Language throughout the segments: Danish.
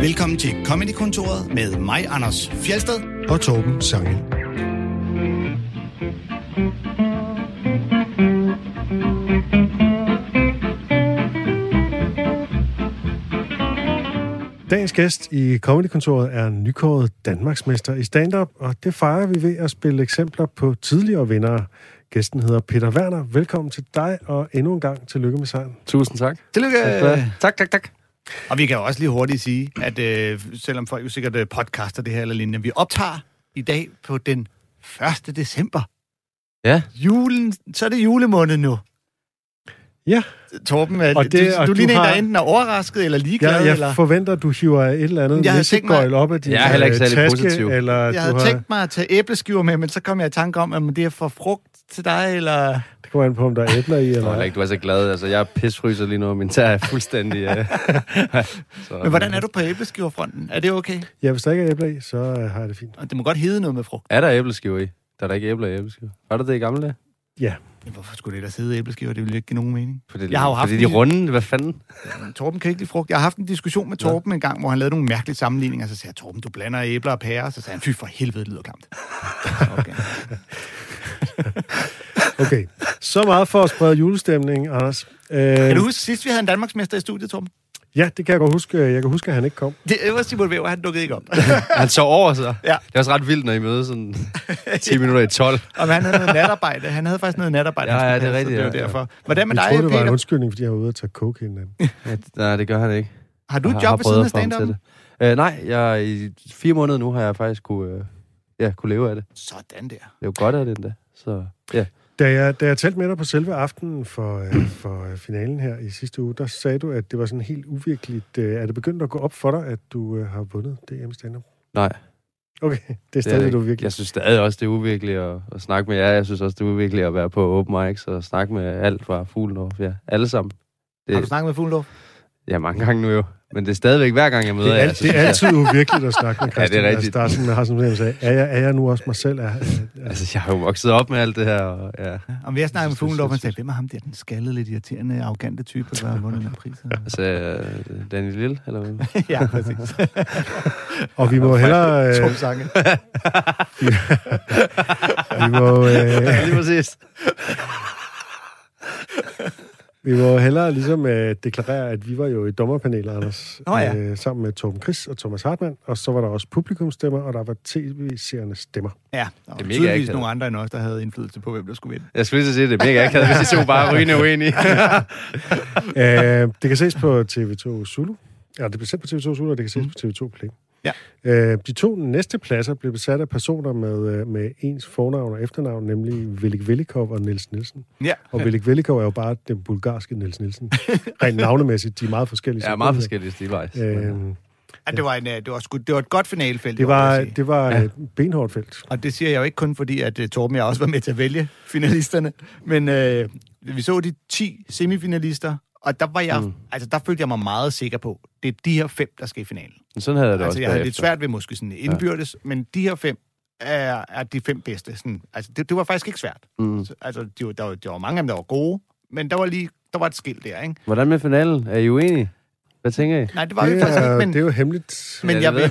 Velkommen til Comedy-kontoret med mig, Anders Fjelsted. og Torben Sangel. Dagens gæst i Comedy-kontoret er nykåret Danmarksmester i stand-up, og det fejrer vi ved at spille eksempler på tidligere vindere. Gæsten hedder Peter Werner. Velkommen til dig, og endnu en gang tillykke med sejren. Tusind tak. Tillykke! Tak, tak, tak. Og vi kan jo også lige hurtigt sige, at øh, selvom folk jo sikkert øh, podcaster det her eller lignende, vi optager i dag på den 1. december. Ja. Julen, så er det julemåned nu. Ja, Torben, og Og det, du, og du du ligner en, der har- enten er overrasket eller ligeglad. jeg, jeg eller... forventer, at du hiver et eller andet Jeg havde tænkt mig- læsegøjl op af din Jeg er heller ikke øh, særlig taske, positiv. Eller Jeg du havde har, tænkt mig at tage æbleskiver med, men så kom jeg i tanke om, at det er for frugt til dig, eller... Det kommer an på, om der er æbler i, eller... ikke, du er så glad. Altså, jeg er pisfryser lige nu, og min tær er fuldstændig... Uh... så, Men hvordan er du på æbleskiverfronten? Er det okay? Ja, hvis der ikke er æbler i, så øh, har jeg det fint. Og det må godt hedde noget med frugt. Er der æbleskiver i? Der er der ikke æbler i æbleskiver. Var der det i gamle dage? Ja, Men hvorfor skulle det der sidde æbleskiver? Det ville ikke give nogen mening. For det, Jeg har jo haft fordi de er runde. Hvad fanden? Torben kan ikke lide frugt. Jeg har haft en diskussion med Torben en gang, hvor han lavede nogle mærkelige sammenligninger. Så sagde jeg, Torben, du blander æbler og pærer. Så sagde han, fy for helvede, det lyder klamt. Okay. okay. Så meget for at sprede julestemning, Anders. Øh, Kan du huske sidst, vi havde en Danmarksmester i studiet, Torben? Ja, det kan jeg godt huske. Jeg kan huske, at han ikke kom. Det var Simon Weber, han dukkede ikke op. Han sov over så. Ja. Det er også ret vildt, når I møder sådan 10 minutter i 12. Og han havde noget natarbejde. Han havde faktisk noget natarbejde. Ja, ja, det er så rigtigt, Det var ja. derfor. Hvordan med Jeg dig, troede, det var en undskyldning, fordi jeg var ude at tage coke hele natten. Ja, nej, det gør han ikke. Har du et job ved siden af stand det. Øh, nej, jeg, i fire måneder nu har jeg faktisk kunne, øh, ja, kunne leve af det. Sådan der. Det er jo godt af det endda. Så ja. Da jeg, da jeg talte med dig på selve aftenen for, øh, for øh, finalen her i sidste uge, der sagde du, at det var sådan helt uvirkeligt. Øh, er det begyndt at gå op for dig, at du øh, har vundet DM stand-up? Nej, Okay, det er er stadig, det du ikke. virkelig. Jeg synes stadig også, det er uvirkeligt at, at snakke med jer. Jeg synes også, det er uvirkeligt at være på open mics og snakke med alt fra Fuglendorf. Ja, alle sammen. Det, Har du snakket med Fuglendorf? Ja, mange gange nu jo. Men det er stadigvæk hver gang, jeg møder Det er, jer. det er jeg- altid uvirkeligt at snakke med Ja, det er Christian. rigtigt. Altså, der er sådan, man har sådan en af, er jeg, er jeg nu også mig selv? Er, er, er, Altså, jeg har jo vokset op med alt det her. Og, ja. Om vi har snakket med Jeg synes, det er Fuglendorf, han sagde, hvem er ham der, den skaldede, lidt irriterende, arrogante type, der har vundet den pris? Altså, øh, Daniel Lille, eller hvad? ja, præcis. og vi må hellere... To Øh, sange. vi må, øh, Lige præcis. Vi må hellere ligesom øh, deklarere, at vi var jo i dommerpanelet, Anders, Nå ja. øh, sammen med Torben Chris og Thomas Hartmann, og så var der også publikumstemmer, og der var tv-seernes stemmer. Ja, der Det er mega tydeligvis nogle andre end os, der havde indflydelse på, hvem der skulle vinde. Jeg skulle lige sige, det er mega akavet, hvis de to bare rygende uenige. øh, det kan ses på TV2 Zulu. Ja, det blev sendt på TV2 Zulu, og det kan ses på TV2 Play. Ja. Øh, de to næste pladser blev besat af personer med, øh, med ens fornavn og efternavn, nemlig Velik Velikov og Niels Nielsen. Ja, Og Velik Velikov er jo bare den bulgarske Niels Nielsen. Rent navnemæssigt, de er meget forskellige. Ja, meget forskellige stilvejs. Øh, ja det, var en, øh, det, var sgu, det var et godt finalefelt. det var, det var Ja. et benhårdt felt. Og det siger jeg jo ikke kun fordi, at uh, Torben og jeg også var med til at vælge finalisterne. Men øh, vi så de 10 semifinalister, og der var jeg, mm. Altså der følte jeg mig meget sikker på, det er de her fem, der skal i finalen. Sådan havde jeg det Altså også jeg havde lidt svært ved måske sådan indbyrdes, ja. men de her fem er, er de fem bedste. Sådan, altså det, det var faktisk ikke svært. Mm. Så, altså de, var- der, var, der var mange af dem, der var gode, men der var lige der var et skilt der, ikke? Hvordan med finalen? Er I uenige? Hvad tænker I? Nej, det var Det faktisk er, ikke, men, det er jo hemmeligt. men Ja, jeg vil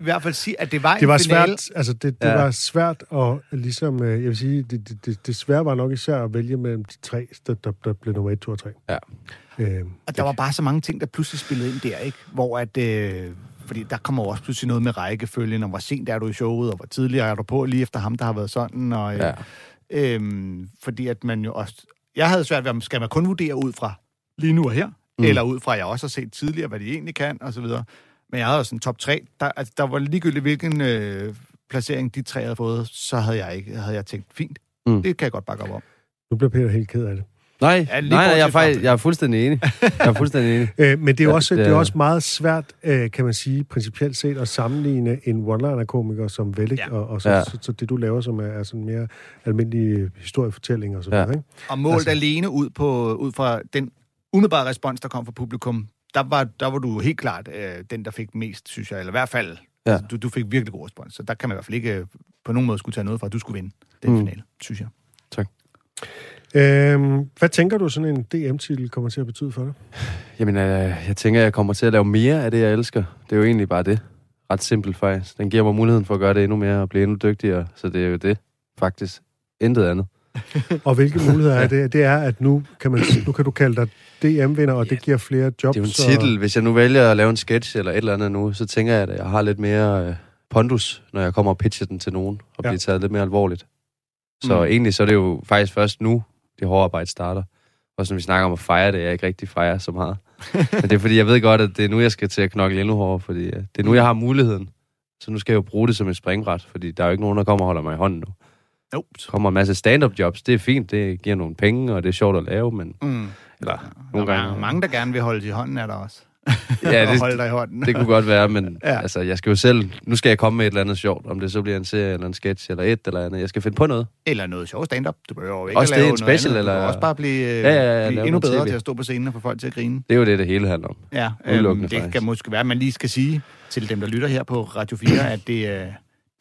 i hvert fald sige, at det var Det en var finale. svært, altså det, det Ja. var svært at ligesom, øh, jeg vil sige, det, det, det, det svære var nok især at vælge mellem de tre, der, der, der blev nummer 1, 2 og 3. Ja. Øh, Og der var bare så mange ting, der pludselig spillede ind der, ikke? Hvor at... Øh, fordi der kommer også pludselig noget med rækkefølgen, og hvor sent er du i showet, og hvor tidligere er du på, lige efter ham, der har været sådan. Og, øh, Ja. øhm, fordi at man jo også... Jeg havde svært ved, om skal man kun vurdere ud fra lige nu og her. Mm. eller ud fra, at jeg også har set tidligere, hvad de egentlig kan, og så videre. Men jeg havde jo sådan top 3. Der, altså, der var ligegyldigt, hvilken øh, placering de tre havde fået, så havde jeg, ikke, havde jeg tænkt, fint, mm. Det kan jeg godt bakke op om. nu bliver Peter helt ked af det. Nej, Ja, nej, nej, jeg er, faktisk, jeg er fuldstændig enig. Jeg er fuldstændig enig. Øh, men det er jo Ja, også, det det er også meget svært, øh, kan man sige, principielt set, at sammenligne en one-liner-komiker som Velik, Ja. ja. og, og så, ja. Ja. så, så det, du laver, som er, er sådan mere almindelig historiefortælling og så Ja. videre, ikke? Og målt Altså- alene ud, på, ud fra den umiddelbare respons, der kom fra publikum, der var, der var du helt klart øh, den, der fik mest, synes jeg. Eller i hvert fald, ja. Altså, du, du fik virkelig god respons. Så der kan man i hvert fald ikke øh, på nogen måde skulle tage noget fra, at du skulle vinde den mm. Finale, synes jeg. Øhm, hvad tænker du, sådan en DM-titel kommer til at betyde for dig? Jamen, øh, jeg tænker, at jeg kommer til at lave mere af det, jeg elsker. Det er jo egentlig bare det. Ret simpelt faktisk. Den giver mig muligheden for at gøre det endnu mere og blive endnu dygtigere. Så det er jo det, faktisk. Intet andet. Og hvilke muligheder er det? Det er, at nu kan, man, nu kan du kalde dig DM-vinder, og det giver flere jobs. Det er jo en titel. Hvis jeg nu vælger at lave en sketch eller et eller andet nu, så tænker jeg, at jeg har lidt mere øh, pondus, når jeg kommer og pitcher den til nogen, og Ja. bliver taget lidt mere alvorligt. Så Mm. egentlig så er det jo faktisk først nu, det hårde arbejde starter. Og når vi snakker om at fejre det, jeg ikke rigtig fejrer så meget. Men det er fordi, jeg ved godt, at det er nu, jeg skal til at knokle endnu hårdere, fordi øh, det er nu, jeg har muligheden. Så nu skal jeg jo bruge det som et springbræt, fordi der er jo ikke nogen, der kommer og holder mig i hånden nu. Nope. Der kommer en masse stand-up jobs, det er fint, det giver nogle penge, og det er sjovt at lave, men Mm. eller, Nogle nogle gange. gange... Mange, der gerne vil holde i hånden, er der også. Ja, det, holde dig i hånden. det kunne godt være, men Ja. ja. altså, jeg skal jo selv... Nu skal jeg komme med et eller andet sjovt, om det så bliver en serie eller en sketch eller et eller andet. Jeg skal finde på noget. Eller noget sjovt stand-up. Du behøver jo ikke Også at det, lave en noget special, andet. Du eller- også bare blive, ja, Ja, ja, ja, blive endnu bedre TV. til at stå på scenen og få folk til at grine. Det er jo det, det hele handler om. Ja, øhm, det faktisk. kan måske være, at man lige skal sige til dem, der lytter her på Radio 4, at det, øh,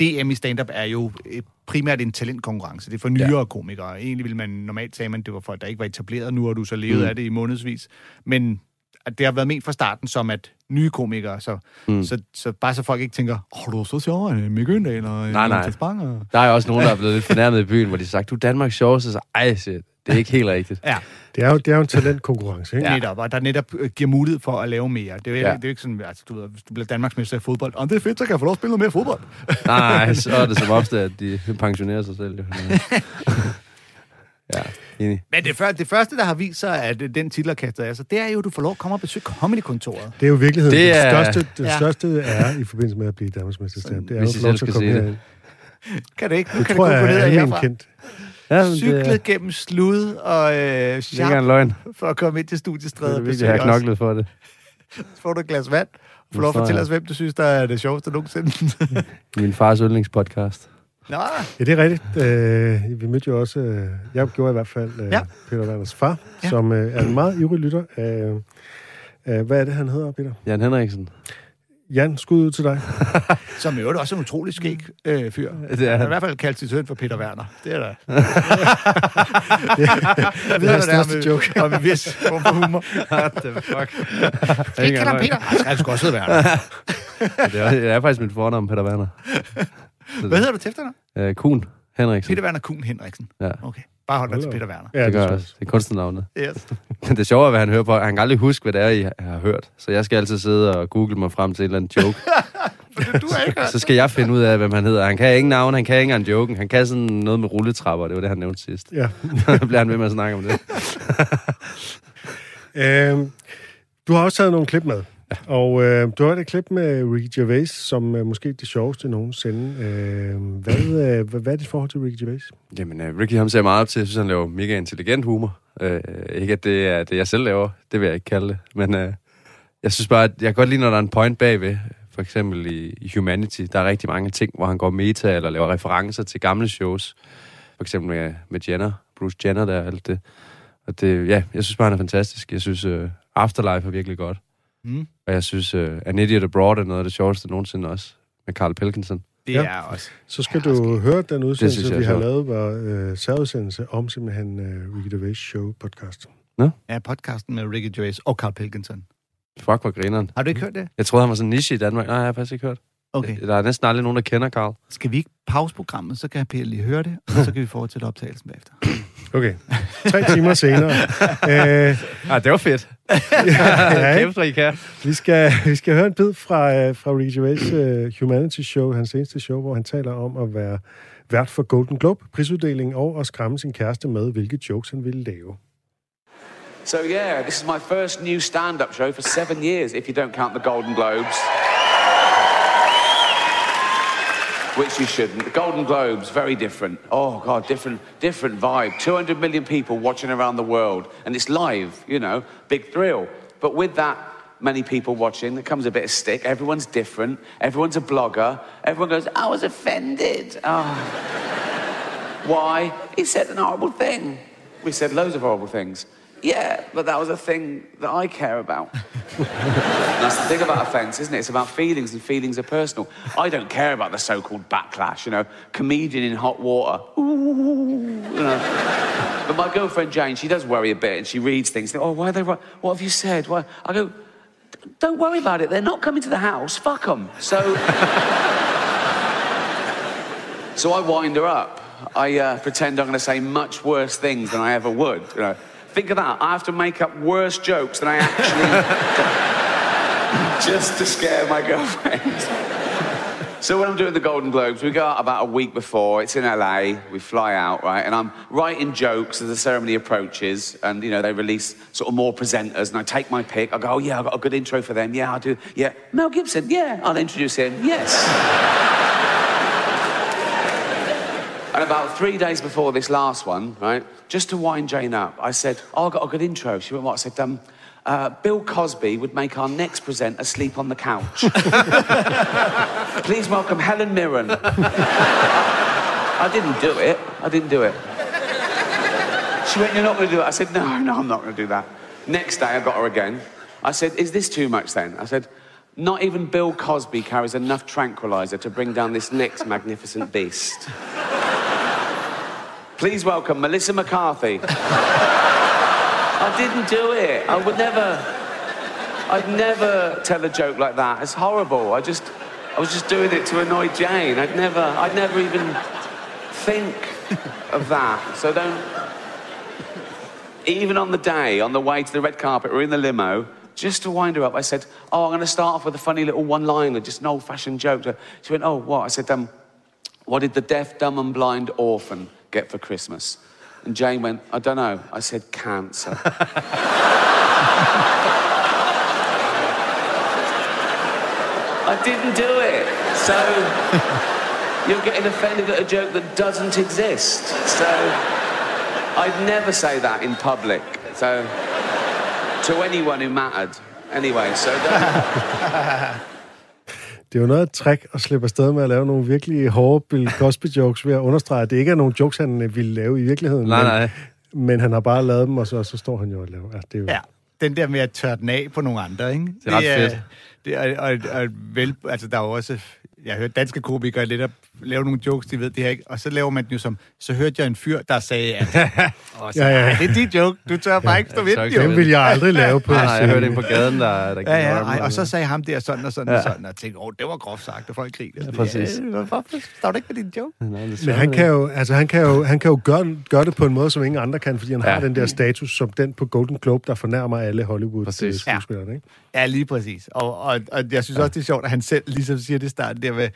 DM i stand-up er jo øh, primært en talentkonkurrence. Det er for nyere ja. komikere. Egentlig ville man normalt sige, at det var folk, der ikke var etableret. Nu har du så levet mm. Mm. af det i månedsvis. Men at det har været ment fra starten som, at nye komikere, så, mm. Så, så bare så folk ikke tænker, åh, oh, du er så sjov, en Mikke Øndal, eller en Nej, nej. Og... Der er jo også nogen, der er blevet lidt fornærmet i byen, hvor de har sagt, du er Danmarks sjoveste, så ej shit, det er ikke helt rigtigt. Ja, Det er jo, det er jo en talentkonkurrence, ikke? ja. netop, og der netop øh, giver mulighed for at lave mere. Det er jo, ja. Det er jo ikke sådan, altså, du ved, hvis du bliver Danmarksmester i fodbold, og det er fedt, så kan jeg få lov at spille noget mere fodbold. Nej, nej, så er det som ofte, at de pensionerer sig selv. Ja, enig. Men det, før, det første, der har vist sig, at øh, den titel er sig, det er jo, at du får lov at komme og besøge Comedy-kontoret. Det er jo i virkeligheden det, Det det er- største, det Ja. største er i forbindelse med at blive stand-up. Det er hvis jo lov til at komme det. herind. Kan det ikke? Nu Det kan tror det jeg ned er almen kendt. Ja, det, Cyklet det gennem slud og øh, er sharp løgn. for at komme ind til Det studiestrædet er og virkelig, jeg har knoklet for det. Så får du et glas vand. Få lov at fortælle jeg. os, hvem du synes, der er det sjoveste nogensinde. Min fars yndlingspodcast. Nå, Ja, det er rigtigt. Øh, vi mødte jo også, øh, jeg gjorde i hvert fald, øh, Ja. Peter Werners far, Ja. som øh, er en meget ivrig lytter af, af, hvad er det, han hedder, Peter? Jan Henriksen. Jan, skud ud til dig. som i øvrigt også er en utrolig skæg øh, fyr. Det er Han i hvert fald kaldt sin søn for Peter Werner. Det er da. Det Jeg ved, er det er største med, joke. om en vis form for humor. What the fuck? Skal ikke kalde ham Peter? Ej, Han skal også hedde Werner. det, er, det er faktisk mit fornavn, Peter Werner. Hvad hedder du til efternavn? Øh, Kuhn Henriksen. Peter Werner Kuhn Henriksen. Ja, Okay, bare hold dig til Peter Werner. Ja, det gør jeg tror også. Det er kunstnernavnet. Yes. Men det sjove er, hvad han hører på. Han kan aldrig huske, hvad det er, I har hørt. Så jeg skal altid sidde og google mig frem til en eller anden joke. Du har ikke Så skal jeg finde ud af, hvem han hedder. Han kan ingen navn, han kan ikke engang joken. Han kan sådan noget med rulletrapper, det var det, han nævnte sidst. Ja. Så bliver han ved med at snakke om det. Øh, du har også taget nogle klip med. Og øh, du har et klip med Ricky Gervais, som er måske det sjoveste nogensinde. Øh, hvad, øh, hvad, er dit forhold til Ricky Gervais? Jamen, uh, Ricky ham ser meget op til. Jeg synes, han laver mega intelligent humor. Uh, ikke, at det er det, jeg selv laver. Det vil jeg ikke kalde det. Men uh, jeg synes bare, at jeg kan godt lide, når der er en point bagved. For eksempel i, i Humanity. Der er rigtig mange ting, hvor han går meta eller laver referencer til gamle shows. For eksempel med, med Jenner. Bruce Jenner der og alt det. Og det, ja, jeg synes bare, han er fantastisk. Jeg synes, uh, Afterlife er virkelig godt. Mm. Og jeg synes, uh, An Idiot Abroad er noget af det sjoveste nogensinde også. Med Carl Pilkinson. Det Ja. er også. Så skal du skal- høre den synes udsendelse, jeg vi har sjovt. lavet, var øh, særudsendelse om simpelthen øh, Ricky Gervais show podcast. Ja, podcasten med Ricky Gervais og Carl Pilkington. Fuck, hvor grineren. Har du ikke hørt det? Jeg troede, han var sådan en niche i Danmark. Nej, jeg har faktisk ikke hørt. Okay. Der er næsten aldrig nogen, der kender Carl. Skal vi ikke pause programmet, så kan Per lige høre det, og så kan vi fortsætte optagelsen bagefter. Okay. Tre timer senere. øh, Ah, det var fedt. ja, ikke? Kæft, I kan. vi, skal, vi skal høre en bid fra, øh, fra Ricky Gervais uh, Humanity Show, hans seneste show, hvor han taler om at være vært for Golden Globe, prisuddelingen, og at skræmme sin kæreste med, hvilke jokes han ville lave. So yeah, this is my first new stand-up show for seven years, if you don't count the Golden Globes. Which you shouldn't. The Golden Globes, very different. Oh God, different, different vibe. 200 million people watching around the world, and it's live. You know, big thrill. But with that many people watching, there comes a bit of stick. Everyone's different. Everyone's a blogger. Everyone goes, "I was offended." Oh. Why? He said an horrible thing. We said loads of horrible things. Yeah, but that was a thing that I care about. that's the thing about offence, isn't it? It's about feelings, and feelings are personal. I don't care about the so-called backlash, you know, comedian in hot water. Ooh, you know. But my girlfriend Jane, she does worry a bit, and she reads things. Oh, why are they? What have you said? Why? I go, don't worry about it. They're not coming to the house. Fuck them. So. So I wind her up. I uh, pretend I'm going to say much worse things than I ever would. You know, think of that. I have to make up worse jokes than I actually just to scare my girlfriend. So when I'm doing the Golden Globes, we go out about a week before. It's in LA. We fly out, right? And I'm writing jokes as the ceremony approaches, and you know they release sort of more presenters, and I take my pick. I go, oh yeah, I've got a good intro for them. Yeah, I'll do. Yeah, Mel Gibson. Yeah, I'll introduce him. Yes. And about three days before this last one, right, just to wind Jane up, I said, Oh, I've got a good intro. She went, What? I said, um, uh, Bill Cosby would make our next presenter sleep on the couch. Please welcome Helen Mirren. I didn't do it. I didn't do it. She went, You're not going to do it. I said, No, no, I'm not going to do that. Next day, I got her again. I said, Is this too much then? I said, Not even Bill Cosby carries enough tranquilizer to bring down this next magnificent beast. Please welcome Melissa McCarthy. I didn't do it. I would never. I'd never tell a joke like that. It's horrible. I just, I was just doing it to annoy Jane. I'd never, I'd never even think of that. So don't. Even on the day, on the way to the red carpet, or in the limo, just to wind her up, I said, "Oh, I'm going to start off with a funny little one-liner, just an old-fashioned joke." She went, "Oh, what?" I said, "Um, what did the deaf, dumb, and blind orphan get for Christmas?" And Jane went, "I don't know." I said, "Cancer." I didn't do it. So you're getting offended at a joke that doesn't exist. So I'd never say that in public. So to anyone who mattered. Anyway, so don't. Det er jo noget af et trick at slippe afsted med at lave nogle virkelig hårde Bill Cosby-jokes ved at understrege, at det ikke er nogle jokes, han øh, ville lave i virkeligheden. Nej, men, nej. Men han har bare lavet dem, og så, så står han jo og laver. Ja, det er jo, Ja, den der med at tørre den af på nogle andre, ikke? Det er ret fedt. Det er, og, og, vel, altså der er jo også, jeg har hørt danske komikere lidt at lave nogle jokes, de ved det her ikke, og så laver man den jo som, så hørte jeg en fyr, der sagde, at og så, Ja, ja. "Ej, det er dit joke, du tør bare ikke stå ved den. Den vil jeg aldrig lave på Nej, nej, jeg hørte en på gaden, der, der Ja, ja, armen, ej, og så sagde ham der sådan og sådan ja. og sådan, og tænkte, åh, det var groft sagt, og folk griner. Ja, præcis. hvorfor står du ikke med din joke? Nej, det Men han det. kan jo, altså, han kan jo, han kan jo gøre, gøre det på en måde, som ingen andre kan, fordi han ja. har Ja. den der status som den på Golden Globe, der fornærmer alle. Hollywood-skuespillere. Ikke? Ja, lige præcis. Og, og, og jeg synes ja. også, det er sjovt, at han selv ligesom siger det starten der med,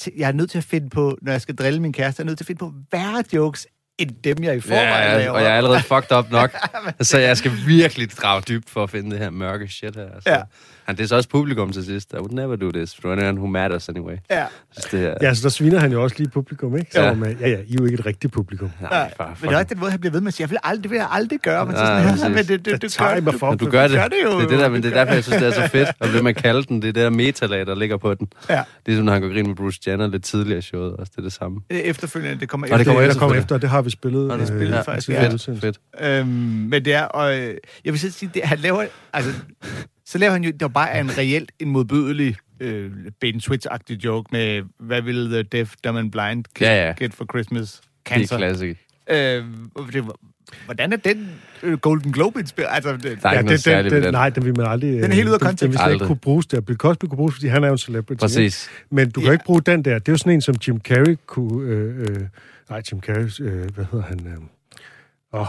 "T- jeg er nødt til at finde på, når jeg skal drille min kæreste, jeg er nødt til at finde på værre jokes, end dem, jeg i forvejen Ja, laver. og jeg er allerede fucked up nok. så jeg skal virkelig grave dybt for at finde det her mørke shit her. Så. Ja. Han, det er så også publikum til sidst. I would never do this for anyone who matters anyway. Ja. Synes, det er... Ja, så der sviner han jo også lige publikum, ikke? Så Ja. ja. Med, ja, ja, I er jo ikke et rigtigt publikum. Nej, bare men det er også den måde, han bliver ved med at sige, jeg vil aldrig, det vil jeg aldrig gøre, men så Nej, sådan her, præcis. men det, det, det, Det gør, du, for. Men du gør det. gør det jo. Det er, det der, men det er derfor, jeg synes, det er så fedt. Og det, man kalder den, det er det der metalag, der ligger på den. Ja. Det er som, når han går grin med Bruce Jenner lidt tidligere i showet. Også det er det samme. Efterfølgende, det kommer Og det efter. kommer Det, der efter, kommer efter, det har vi spillet. Du spillet øh, faktisk, tidligere ja. udsendelse. Fedt. Øhm, men det er, og øh, jeg vil så sige, det, han laver, altså, så laver han jo, der bare er en reelt, en modbydelig øh, Ben Switch-agtig joke med, hvad vil the deaf, dumb and blind get, Ja, ja. get for Christmas? Det er Cancer. klassik. Øh, det, hvordan er den øh, Golden Globe inspireret? Altså, det, Der er ikke noget den, den, den. Nej, den vil man aldrig... Den er helt ude af den- kontekst. Den vil slet ikke kunne bruges der. Bill Cosby kunne bruges, fordi han er jo en celebrity. Præcis. Ikke? Men du kan Ja. ikke bruge den der. Det er jo sådan en, som Jim Carrey kunne... Øh, øh, nej, Jim Carrey... Øh, hvad hedder han? Øh, åh,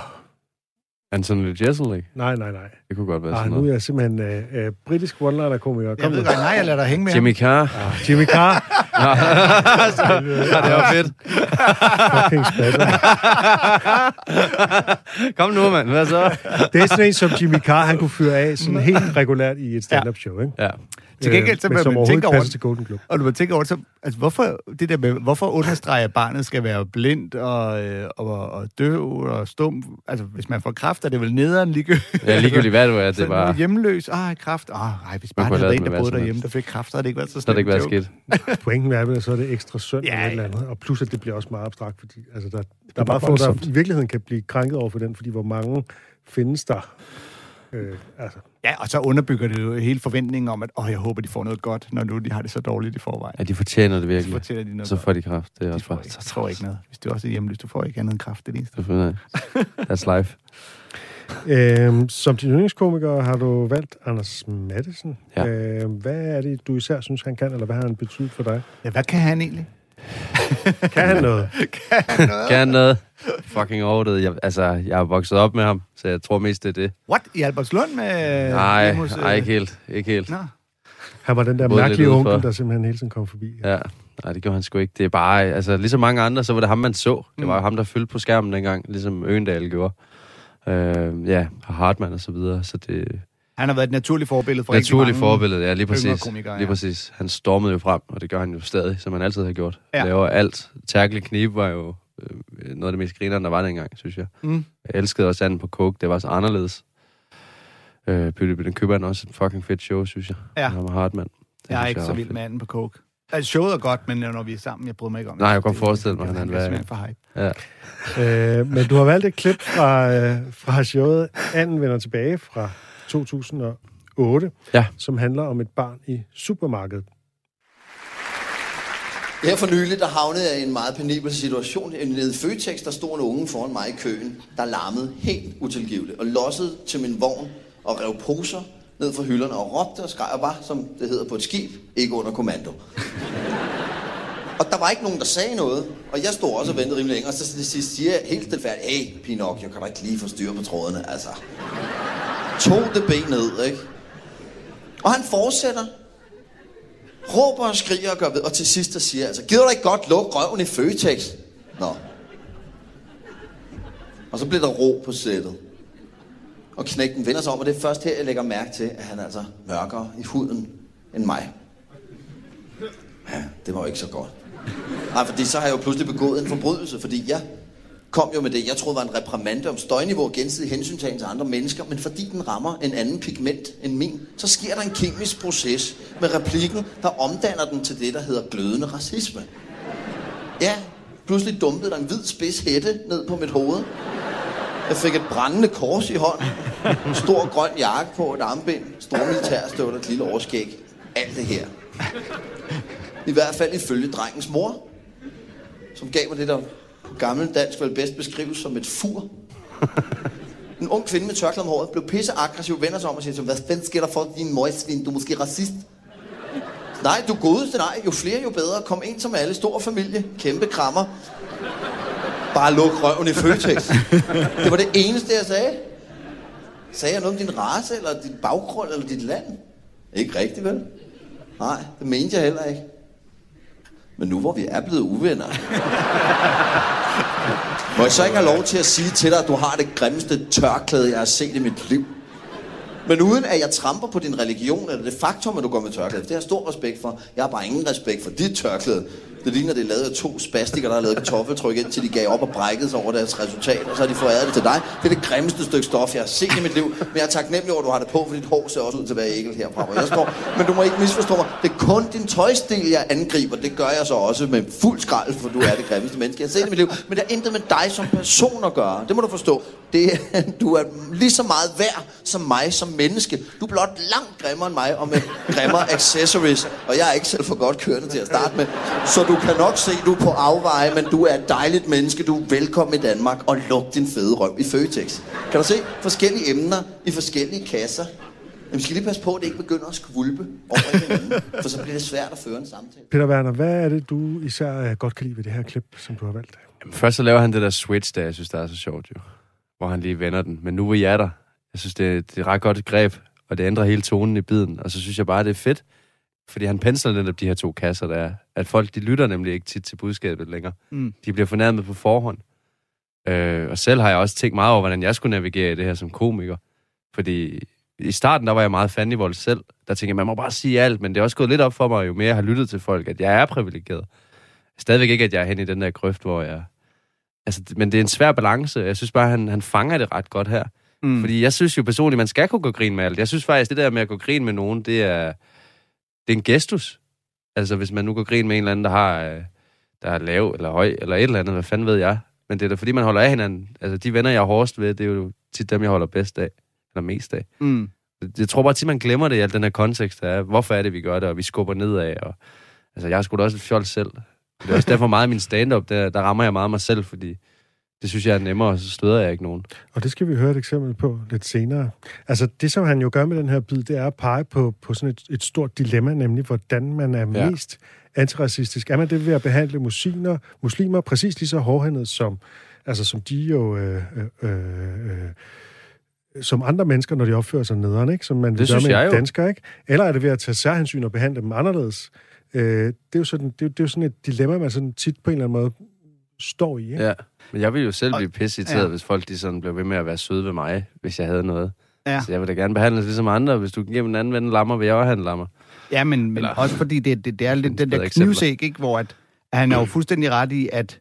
Anthony Jeselnik. nej, nej, nej. Det kunne godt være Ah, sådan nu er noget. jeg simpelthen øh, øh, britisk one-liner-komiker. jeg ved godt, nej, jeg lader dig hænge med Jimmy Carr. Ah, Jimmy Carr. ja, det var fedt. Fucking spatter. Kom nu, mand. Hvad så? Det er sådan en, som Jimmy Carr, han kunne fyre af sådan helt regulært i et stand-up show, ikke? Ja. Til gengæld, så Øh, men må som man overhovedet tænke over passer til Golden Globe. Og du må tænke over det, så, altså, hvorfor, det der med, hvorfor understreger, at barnet skal være blind og, øh, og, og døv og stum? Altså, hvis man får kræft, er det vel nederen ligegyldigt? Ja, ligegyldigt hvad du er, Så det var... hjemløs. Ah, kræft. Ah, ej, hvis Man bare havde en, det der boede derhjemme, der fik kræft, så havde det ikke været så Så er det slemt. ikke været skidt. Pointen er, at så er det ekstra synd Ja, eller eller andet. Og plus, at det bliver også meget abstrakt, fordi altså, der, der er bare meget få, der i virkeligheden kan blive krænket over for den, fordi hvor mange findes der. Øh, altså, Ja, og så underbygger det jo hele forventningen om, at åh, jeg håber, de får noget godt, når nu de har det så dårligt i forvejen. Ja, de fortjener det Så virkelig. fortæller de noget Så får de kraft. Det er de også får, bare... ikke, de får ikke noget. Hvis du også er hjemløs, du får ikke andet end kraft. Det er det eneste. That's life. øh, som din yndlingskomiker har du valgt Anders Madsen. Ja. Øh, hvad er det, du især synes, han kan, eller hvad har han betydet for dig? Ja, hvad kan han egentlig? Kan han noget? Gerne noget. Fucking overdet. Jeg, altså, jeg har vokset op med ham, så jeg tror mest, det er det. What? I Albertslund med... Nej, hos, nej, øh, ikke helt. Ikke helt. Nå. Han var den der Både mærkelige onkel, der simpelthen hele tiden kom forbi. Ja, nej, det gjorde han sgu ikke. Det er bare, altså, ligesom mange andre, så var det ham, man så. Det var Mm. ham, der fyldte på skærmen dengang, ligesom Øgendal gjorde. Øh, ja, og Hartmann og så videre, så det Han har været et naturligt forbillede for rigtig naturligt mange forbillede, ja, lige præcis. komikere, Lige ja. præcis. Han stormede jo frem, og det gør han jo stadig, som han altid har gjort. Ja. Ja. Laver alt. Terkel Knib var jo øh, noget af det mest grinerne, der var dengang, synes jeg. Mm. Jeg elskede også anden på Coke, det var så anderledes. Øh, Pytte, den køber han også et fucking fedt show, synes jeg. Ja. Han var Hartmann. Det Jeg er synes ikke så vild med anden på coke. Altså, showet er godt, men når vi er sammen, jeg bryder mig ikke om det. Nej, jeg Det- godt forestille mig, at han er simpelthen for hype. Ja. Øh, men du har valgt et klip fra, øh, fra showet Anden vender tilbage fra 2008, Ja. som handler om et barn i supermarkedet. Her for nylig, der havnede jeg i en meget penibel situation. Nede i Føtex, der stod en unge foran mig i køen, der larmede helt utilgiveligt og lossede til min vogn og rev poser ned fra hylderne og råbte og skreg og var, som det hedder på et skib, ikke under kommando. Og der var ikke nogen, der sagde noget, og jeg stod også og ventede rimelig længe, og så til sidst siger jeg helt stilfærdigt, hey Pinocchio, kan du ikke lige få styr på trådene, altså. Tog det ben ned, ikke? Og han fortsætter, råber og skriger og gør ved, og til sidst der siger altså, gider du ikke godt lukke røven i Føtex? Nå. Og så bliver der ro på sættet. Og knægten vender sig om, og det er først her, jeg lægger mærke til, at han er altså mørkere i huden end mig. Ja, det var jo ikke så godt. Nej, fordi så har jeg jo pludselig begået en forbrydelse, fordi jeg kom jo med det, jeg troede var en reprimande om støjniveau og gensidig hensyntagen til andre mennesker, men fordi den rammer en anden pigment end min, så sker der en kemisk proces med replikken, der omdanner den til det, der hedder glødende racisme. Ja, pludselig dumpede der en hvid spids hætte ned på mit hoved. Jeg fik et brændende kors i hånden, en stor grøn jakke på, et armbind, store militærstøvler, et lille overskæg. Alt det her. I hvert fald ifølge drengens mor, som gav mig det, der på gammel dansk vel bedst beskrives som et fur. En ung kvinde med tørklæde om håret blev pisse aggressiv, vender sig om og siger til hvad fanden sker der for din møgsvin? Du er måske racist. Nej, du godeste nej. Jo flere, jo bedre. Kom ind som alle. Stor familie. Kæmpe krammer. Bare luk røven i Føtex. Det var det eneste, jeg sagde. Sagde jeg noget om din race, eller dit baggrund, eller dit land? Ikke rigtigt, vel? Nej, det mente jeg heller ikke. Men nu hvor vi er blevet uvenner, må jeg så ikke have lov til at sige til dig, at du har det grimmeste tørklæde, jeg har set i mit liv? Men uden at jeg tramper på din religion, eller det faktum, at du går med tørklæde, det har jeg stor respekt for. Jeg har bare ingen respekt for dit tørklæde. Det ligner, det er lavet af to spastikere, der har lavet kartoffeltryk ind, til de gav op og brækkede sig over deres resultat, og så har de foræret det til dig. Det er det grimmeste stykke stof, jeg har set i mit liv, men jeg er taknemmelig over, at du har det på, for dit hår ser også ud til at være ægel herfra, hvor jeg står. Men du må ikke misforstå mig. Det er kun din tøjstil, jeg angriber. Det gør jeg så også med fuld skrald, for du er det grimmeste menneske, jeg har set i mit liv. Men det har intet med dig som person at gøre. Det må du forstå. Det er, du er lige så meget værd som mig som menneske. Du er blot langt grimmere end mig, og med grimmere accessories. Og jeg er ikke selv for godt kørende til at starte med. Så du kan nok se, du er på afveje, men du er et dejligt menneske. Du er velkommen i Danmark, og luk din fede røv i Føtex. Kan du se forskellige emner i forskellige kasser? Men vi skal lige passe på, at det ikke begynder at skvulpe over hinanden, for så bliver det svært at føre en samtale. Peter Werner, hvad er det, du især øh, godt kan lide ved det her klip, som du har valgt? Jamen, først så laver han det der switch, der jeg synes, der er så sjovt jo. Hvor han lige vender den. Men nu hvor jeg er der, jeg synes, det, er- det er ret godt greb, og det ændrer hele tonen i biden. Og så synes jeg bare, det er fedt, fordi han pensler netop de her to kasser, der er. At folk, de lytter nemlig ikke tit til budskabet længere. Mm. De bliver fornærmet på forhånd. Øh, og selv har jeg også tænkt meget over, hvordan jeg skulle navigere i det her som komiker. Fordi i starten, der var jeg meget fan i vold selv. Der tænkte jeg, man må bare sige alt, men det er også gået lidt op for mig, jo mere jeg har lyttet til folk, at jeg er privilegeret. Stadigvæk ikke, at jeg er hen i den der grøft, hvor jeg... Altså, men det er en svær balance. Jeg synes bare, han, han fanger det ret godt her. Mm. Fordi jeg synes jo personligt, man skal kunne gå grin med alt. Jeg synes faktisk, det der med at gå grin med nogen, det er, det er en gestus. Altså, hvis man nu går grin med en eller anden, der har, øh, der er lav eller høj, eller et eller andet, hvad fanden ved jeg. Men det er da fordi, man holder af hinanden. Altså, de venner, jeg er hårdest ved, det er jo tit dem, jeg holder bedst af. Eller mest af. Mm. Jeg tror bare tit, man glemmer det i al den her kontekst af, hvorfor er det, vi gør det, og vi skubber nedad. Og, altså, jeg har sgu da også et fjol selv. Det er også derfor meget af min stand-up, der, der rammer jeg meget mig selv, fordi det synes jeg er nemmere, og så støder jeg ikke nogen. Og det skal vi høre et eksempel på lidt senere. Altså, det som han jo gør med den her bid, det er at pege på, på sådan et, et stort dilemma, nemlig hvordan man er Ja. mest antiracistisk. Er man det ved at behandle muslimer, muslimer præcis lige så hårdhændet som, altså, som de jo... Øh, øh, øh, som andre mennesker, når de opfører sig nederen, ikke? Som man vil Det gøre synes med jeg en jo. dansker, ikke? Eller er det ved at tage særhensyn og behandle dem anderledes? Øh, det, er jo sådan, det, er, det er jo sådan et dilemma, man sådan tit på en eller anden måde står i, ikke? Ja. Men jeg ville jo selv blive pisse irriteret, Ja. hvis folk de sådan blev ved med at være søde ved mig, hvis jeg havde noget. Ja. Så jeg vil da gerne behandles ligesom andre. Hvis du kan give en anden ven en lammer, vil jeg også have en lammer. Ja, men, men Eller- også fordi det, det, det er lidt den der knivsæk, ikke? hvor at, at han er jo fuldstændig ret i, at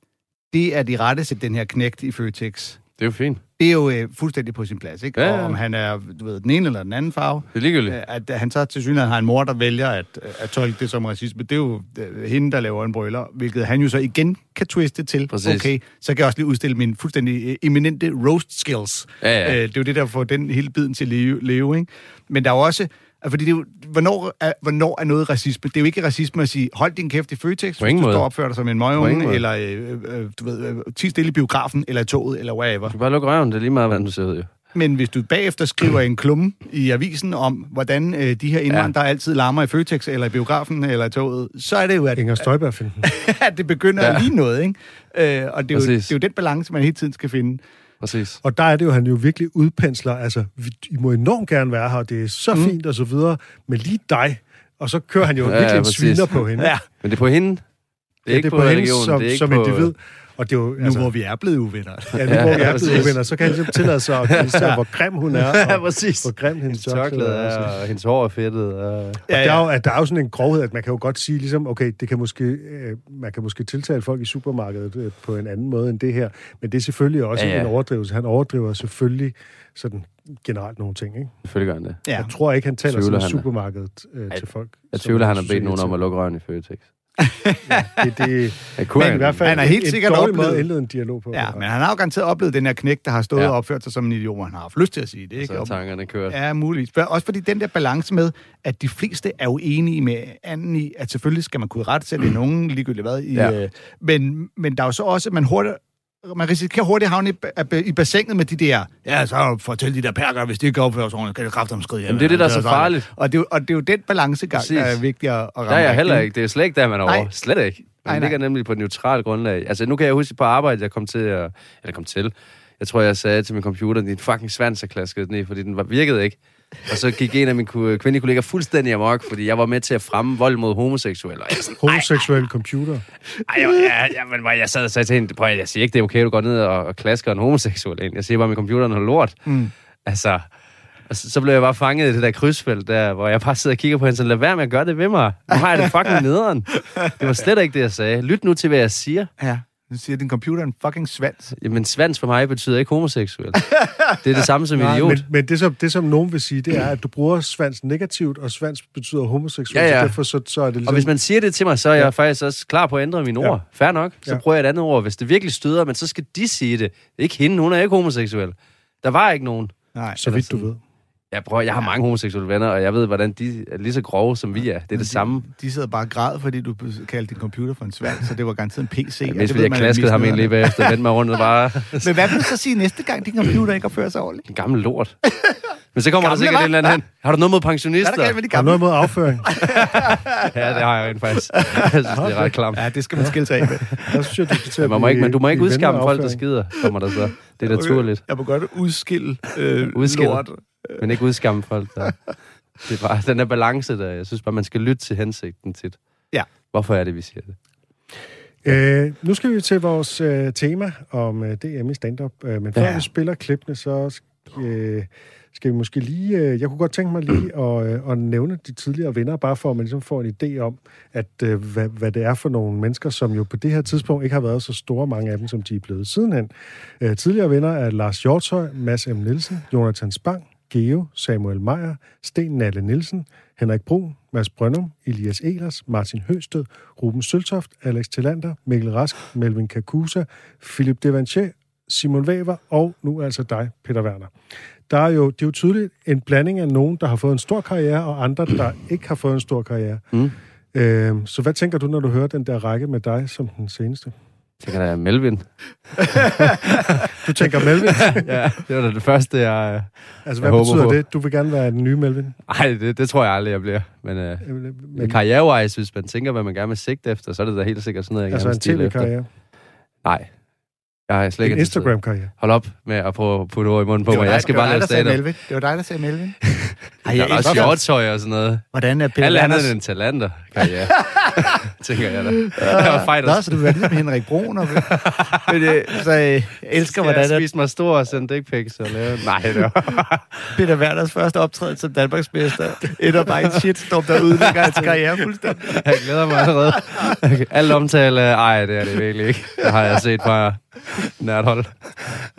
det er de rette til den her knægt i Føtex. Det er jo fint. Det er jo øh, fuldstændig på sin plads, ikke? Ja, Og ja. om han er, du ved, den ene eller den anden farve. Det er ligegyldigt. Øh, At han så til synligheden har en mor, der vælger at, at tolke det som racisme. Det er jo øh, hende, der laver en brøler, hvilket han jo så igen kan twiste til. Præcis. Okay, så kan jeg også lige udstille mine fuldstændig øh, eminente roast skills. Ja, ja. Øh, det er jo det, der får den hele biden til at leve, leve ikke? Men der er jo også... Fordi det er jo, hvornår, er, hvornår er noget racisme? Det er jo ikke racisme at sige, hold din kæft i Føtex, hvis du måde. står og opfører dig som en møgeunge, eller øh, øh, du ved, øh, ti stille i biografen, eller i toget, eller whatever. Du kan bare lukke røven, det er lige meget, hvordan du ser jo. Men hvis du bagefter skriver en klumme i avisen om, hvordan øh, de her indvandrere ja. altid larmer i Føtex, eller i biografen, eller i toget, så er det jo, at, Inger Støjberg at det begynder ja. At ligne noget, ikke? Øh, og det er, jo, Præcis. det er jo den balance, man hele tiden skal finde. Præcis. Og der er det jo, han jo virkelig udpensler, altså, vi- I må enormt gerne være her, og det er så mm. fint og så videre, men lige dig, og så kører han jo Ja, virkelig ja, en sviner på hende. Ja, Men det er på hende. Det er ja, ikke det er på, på hende religion. som, det er ikke som på, individ. Og det er jo, nu altså, hvor vi er blevet uvenner. ja, nu hvor vi Ja, er blevet uvenner, så kan han ligesom tillade sig at kritisere, hvor grim hun er, Ja, og præcis. hvor grim hendes tørklæde er. er, og hendes hår er fedtet. Og... Og der, er jo, at der er jo sådan en grovhed, at man kan jo godt sige, ligesom, okay, det kan måske, øh, man kan måske tiltale folk i supermarkedet øh, på en anden måde end det her, men det er selvfølgelig også Ja, ja, ja. ja. en overdrivelse. Han overdriver selvfølgelig sådan generelt nogle ting, ikke? Selvfølgelig gør han det. Ja. Jeg tror ikke, han taler Tvivler sådan supermarkedet øh, til folk. Jeg tvivler, er han har bedt nogen om at lukke røven i Føtex. Det, det, Jeg kunne men i han- hvert fald Han har helt en, sikkert oplevet- måde at indlede en dialog på. Ja, men han har jo garanteret oplevet den her knæk, der har stået Ja. og opført sig som en idiot, han har haft lyst til at sige det. Ikke? Så er tankerne kørt. Ja, muligvis. For- Også fordi den der balance med, at de fleste er jo enige med anden i, at selvfølgelig skal man kunne rette sætte nogen ligegyldigt hvad. I, ja. øh, men, men der er jo så også, at man hurtigt man risikerer hurtigt at havne i, i bassinet med de der, ja, så fortæl de der perker, hvis de ikke opfører sig ordentligt, kan det kræfte skride. Jamen, det er det, der er så farligt. Og det, er jo- og det er jo den balancegang, Præcis. der er vigtig at, ramme. Der er jeg heller ikke. Det er slet ikke der, man er over. Nej. Slet ikke. Man Nej, nej. ligger nemlig på et neutralt grundlag. Altså, nu kan jeg huske på arbejde, jeg kom til at... Eller kom til. Jeg tror, jeg sagde til min computer, din fucking svans er klasket ned, fordi den var, virkede ikke. Og så gik en af mine kvindelige kolleger fuldstændig amok, fordi jeg var med til at fremme vold mod homoseksuelle. Og jeg, sådan, Homoseksuel computer. ej, jeg, jeg, jeg, jeg sad og sagde til hende, prøv jeg siger ikke, det er okay, du går ned og, og klasker en homoseksuel ind. Jeg siger bare, at min computer er lort. Mm. Altså, og så, så blev jeg bare fanget i det der krydsfelt der, hvor jeg bare sidder og kigger på hende, så lad være med at gøre det ved mig. Nu har jeg det fucking nederen. Det var slet ikke det, jeg sagde. Lyt nu til, hvad jeg siger. Ja, nu siger din computer en fucking svans. Jamen, svans for mig betyder ikke homoseksuel. Det er det samme som Nej, idiot. men, men det, som, det, som nogen vil sige, det er, at du bruger svans negativt, og svans betyder homoseksuel, Ja, ja. så derfor så, så er det ligesom... Og hvis man siger det til mig, så er jeg faktisk også klar på at ændre mine ord. Ja. Fair nok. Så Ja. prøver jeg et andet ord. Hvis det virkelig støder, men så skal de sige det. Ikke hende, hun er ikke homoseksuel. Der var ikke nogen. Nej. så vidt du ved. Jeg, prøver, jeg har mange homoseksuelle venner, og jeg ved, hvordan de er lige så grove, som vi er. Det er det samme. De sidder bare og græd, fordi du kaldte din computer for en svans, så det var garanteret en PC. Ja, Ja, mens man, klasket at ham egentlig bagefter, vendte mig rundt og bare... Men hvad vil du så sige næste gang, din computer ikke opfører sig ordentligt? En gammel lort. Men så kommer Gamle, der sikkert hva'? en eller anden hen. Har du noget mod Hvad er pensionister? der galt med de Har du gamle? noget mod afføring? Ja, det har jeg rent faktisk. Jeg synes, det er ret klamt. Ja, det skal man skille sig af med. Der synes jeg, du skal til at man må ikke, men du må ikke udskamme folk, der skider, kommer der så. Det er naturligt. Jeg må godt udskille øh, Udskille. lort. Men ikke udskamme folk, der. Det er bare den der balance der. Jeg synes bare, man skal lytte til hensigten tit. Ja. Hvorfor er det, vi siger det? Øh, nu skal vi til vores øh, tema om øh, DM i stand-up. Øh, men før ja. vi spiller klippene, så øh, skal vi måske lige... Øh, jeg kunne godt tænke mig lige at, øh, at nævne de tidligere vinder, bare for at man ligesom får en idé om, at øh, hvad, hvad det er for nogle mennesker, som jo på det her tidspunkt ikke har været så store, mange af dem, som de er blevet sidenhen. Øh, tidligere vinder er Lars Hjortøj, Mads M. Nielsen, Jonathan Spang, Geo, Samuel Meyer, Sten Nalle Nielsen, Henrik Brun, Mads Brøndum, Elias Elers, Martin Høsted, Ruben Søltoft, Alex Tillander, Mikkel Rask, Melvin Kakusa, Philip Devanché, Simon Væver og nu altså dig, Peter Werner. Der er jo, det er jo tydeligt en blanding af nogen, der har fået en stor karriere, og andre, der ikke har fået en stor karriere. Mm. Øh, så hvad tænker du, når du hører den der række med dig som den seneste? Jeg tænker, er Melvin. Du tænker Melvin? ja, det var da det første, jeg... altså, Jeg hvad håber betyder på. det? Du vil gerne være den nye Melvin? Nej, det, det tror jeg aldrig, jeg bliver. Men, øh, men karrierewise, hvis man tænker, hvad man gerne vil sigte efter, så er det da helt sikkert sådan noget, jeg altså gerne en vil stille efter. tv-karriere? Nej. Jeg har slet ikke. Instagram-karriere? Hold op med at prøve at putte ord i munden på Det var mig. Jeg skal det var bare dig, lave stand. Det var dig, der sagde Melvin. Ej, jeg er også shortøj og sådan noget. Hvordan er Peter Alle andet end en talenter, karriere. tænker jeg da. Jeg var Nå, fighter. så du er ligesom Henrik Brun. Og... Men, øh, så øh, jeg elsker, Jeg hvordan har at spist mig stor og sendt dick pics og lavet... Nej, det var... Peter Werners første optræden som Danmarksmester ender bare i en shitstorm, der udlægger hans karriere fuldstændig. Jeg glæder mig allerede. Alt omtale, ej, det er det virkelig ikke. Det har jeg set fra nært hold.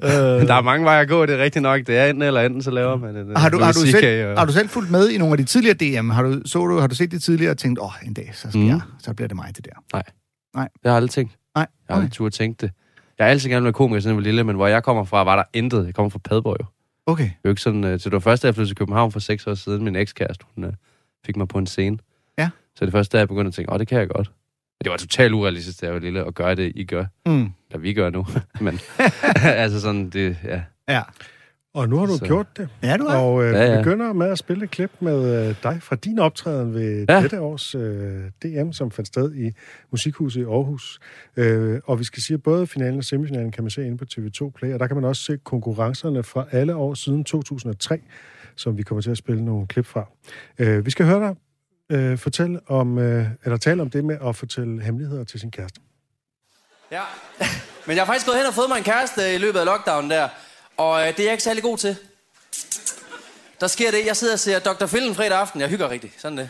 Øh, Der er mange veje at gå, det er rigtigt nok. Det er enten eller enten, så laver man en har, du, har, du selv, og- har du selv fulgt med i nogle af de tidligere DM? Har du, så du, har du set de tidligere og tænkt, åh, oh, en dag, så, skal Mm. jeg, så bliver det mig, det der. Det har jeg aldrig tænkt. Nej, Jeg har aldrig turde tænkt det. Jeg har altid gerne været komiker, siden jeg var lille, men hvor jeg kommer fra, var der intet. Jeg kommer fra Padborg jo. Okay. Det jo ikke sådan, øh, så det var først, da jeg flyttede til København for seks år siden, min ekskæreste, hun øh, fik mig på en scene. Ja. Så det første, da jeg begyndte at tænke, åh, det kan jeg godt. Det var totalt urealistisk, da jeg var lille, at gøre det, I gør. Mm. Eller vi gør nu. men altså sådan, det, ja. Ja. Og nu har du Så- gjort det. Ja, du er. Og øh, Ja, ja, begynder med at spille et klip med øh, dig fra din optræden ved ja. dette års øh, DM, som fandt sted i Musikhuset i Aarhus. Øh, og vi skal sige, at både finalen og semifinalen kan man se inde på TV2 Play, og der kan man også se konkurrencerne fra alle år siden 2003, som vi kommer til at spille nogle klip fra. Øh, vi skal høre dig øh, fortælle om, øh, eller tale om det med at fortælle hemmeligheder til sin kæreste. Ja, men jeg har faktisk gået hen og fået mig en kæreste øh, i løbet af lockdown der, og øh, det er jeg ikke særlig god til. Der sker det, jeg sidder og ser Dr. Phil en fredag aften, jeg hygger rigtig, sådan det.